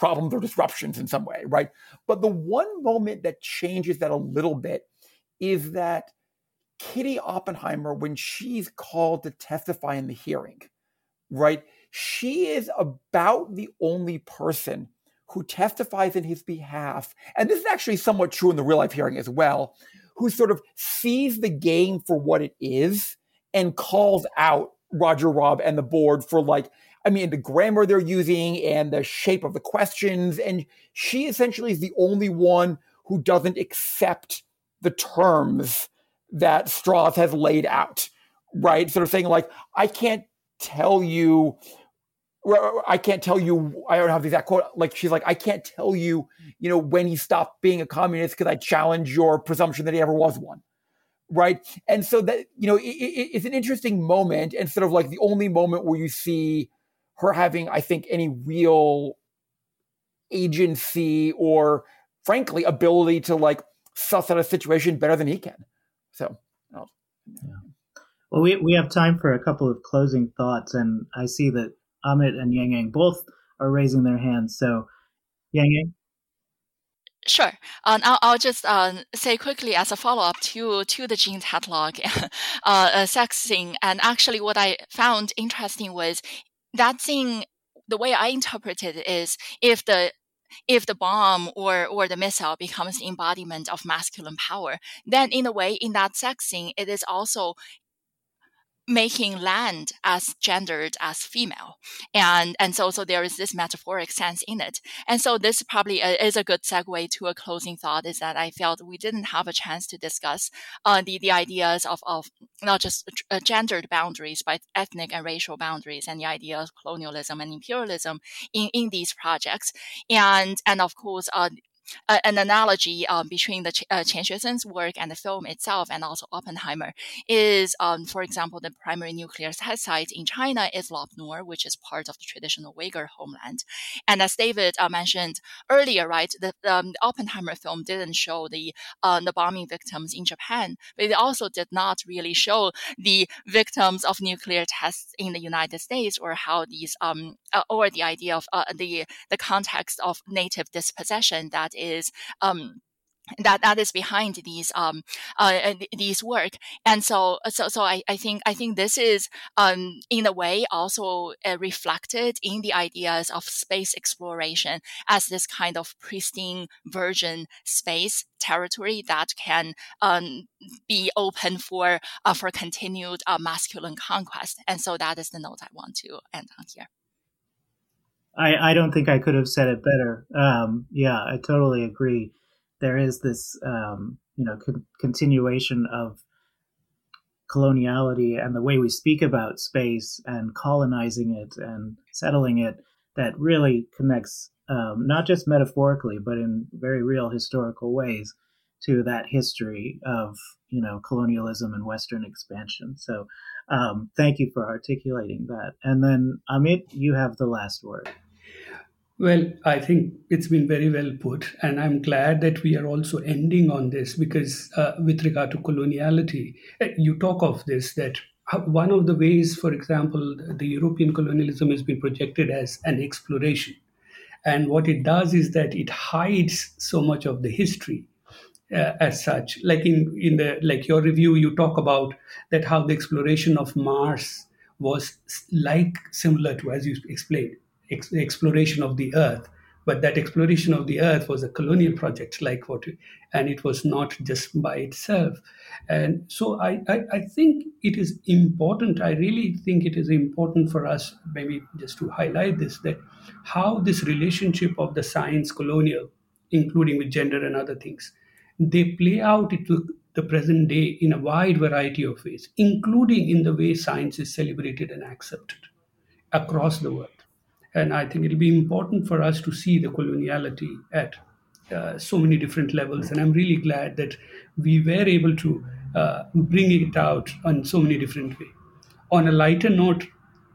[SPEAKER 3] problems or disruptions in some way, right? But the one moment that changes that a little bit is that Kitty Oppenheimer, when she's called to testify in the hearing, right? She is about the only person who testifies in his behalf. And this is actually somewhat true in the real life hearing as well, who sort of sees the game for what it is and calls out Roger Robb and the board for like, I mean, the grammar they're using and the shape of the questions. And she essentially is the only one who doesn't accept the terms that Strauss has laid out, right? Sort of saying, like, I can't tell you I can't tell you, I don't have the exact quote. Like, she's like, I can't tell you, you know, when he stopped being a communist because I challenge your presumption that he ever was one. Right. And so that, you know, it, it, it's an interesting moment and sort of like the only moment where you see her having, I think, any real agency or, frankly, ability to like suss out a situation better than he can. So, yeah.
[SPEAKER 1] well, we we have time for a couple of closing thoughts, and I see that Amit and Yang Yang both are raising their hands. So, Yang Yang.
[SPEAKER 2] Sure. Um, I'll, I'll just uh, say quickly as a follow up to to the Jean Tatlock *laughs* uh, uh, sexing. And actually, what I found interesting was that thing. The way I interpret it is if the if the bomb or or the missile becomes the embodiment of masculine power, then in a way, in that sex scene, it is also making land as gendered as female. And and so so there is this metaphoric sense in it. And so this probably uh, is a good segue to a closing thought is that i felt we didn't have a chance to discuss uh, the the ideas of of not just uh, gendered boundaries but ethnic and racial boundaries and the idea of colonialism and imperialism in in these projects. And and of course uh, uh, an analogy um, between the uh, Qian Xuesen's work and the film itself, and also Oppenheimer, is, um, for example, the primary nuclear test site in China is Lop Nur, which is part of the traditional Uyghur homeland. And as David uh, mentioned earlier, right, the, um, the, Oppenheimer film didn't show the uh, the bombing victims in Japan, but it also did not really show the victims of nuclear tests in the United States or how these um, uh, or the idea of uh, the the context of native dispossession that is um, that that is behind these um uh, these work and so so so I, I think I think this is um in a way also uh, reflected in the ideas of space exploration as this kind of pristine virgin space territory that can um, be open for uh, for continued uh, masculine conquest and so that is the note I want to end on here.
[SPEAKER 1] I, I don't think I could have said it better. Um, yeah, I totally agree. There is this, um, you know, con- continuation of coloniality and the way we speak about space and colonizing it and settling it that really connects um, not just metaphorically but in very real historical ways to that history of you know colonialism and Western expansion. So um, thank you for articulating that. And then Amit, you have the last word.
[SPEAKER 4] Well, I think it's been very well put, and I'm glad that we are also ending on this because, uh, with regard to coloniality, uh, you talk of this that one of the ways, for example, the European colonialism has been projected as an exploration. And what it does is that it hides so much of the history uh, as such. Like in, in the like your review, you talk about that how the exploration of Mars was like similar to, as you explained, ex- exploration of the earth. But that exploration of the earth was a colonial project like what and it was not just by itself. And so I, I, I think it is important i really think it is important for us maybe just to highlight this that how this relationship of the science colonial including with gender and other things they play out into the present day in a wide variety of ways including in the way science is celebrated and accepted across the world and I think it'll be important for us to see the coloniality at uh, so many different levels. And I'm really glad that we were able to uh, bring it out on so many different ways. On a lighter note,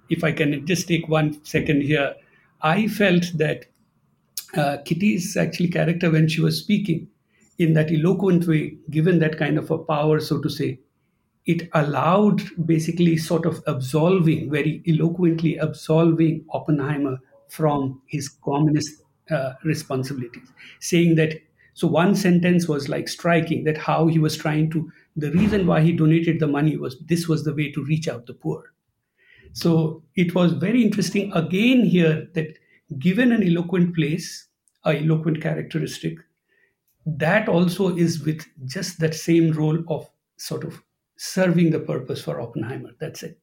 [SPEAKER 4] if I can just take one second here, I felt that uh, Kitty's actually character when she was speaking in that eloquent way, given that kind of a power, so to say, it allowed basically sort of absolving, very eloquently absolving Oppenheimer from his communist uh, responsibilities, saying that. So one sentence was like striking that how he was trying to. The reason why he donated the money was this was the way to reach out the poor. So it was very interesting again here that given an eloquent place, a eloquent characteristic, that also is with just that same role of sort of serving the purpose for Oppenheimer. That's it.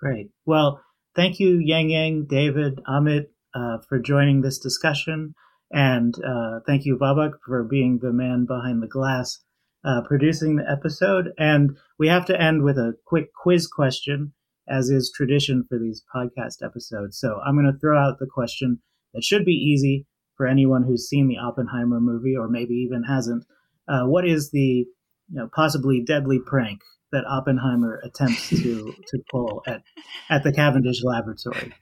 [SPEAKER 1] Great. Well, thank you, Yang Yang, David, Amit, uh, for joining this discussion. And uh, thank you, Babak, for being the man behind the glass uh, producing the episode. And we have to end with a quick quiz question, as is tradition for these podcast episodes. So I'm going to throw out the question that should be easy for anyone who's seen the Oppenheimer movie or maybe even hasn't. Uh, what is the you know, possibly deadly prank that Oppenheimer attempts to to pull at at the Cavendish Laboratory.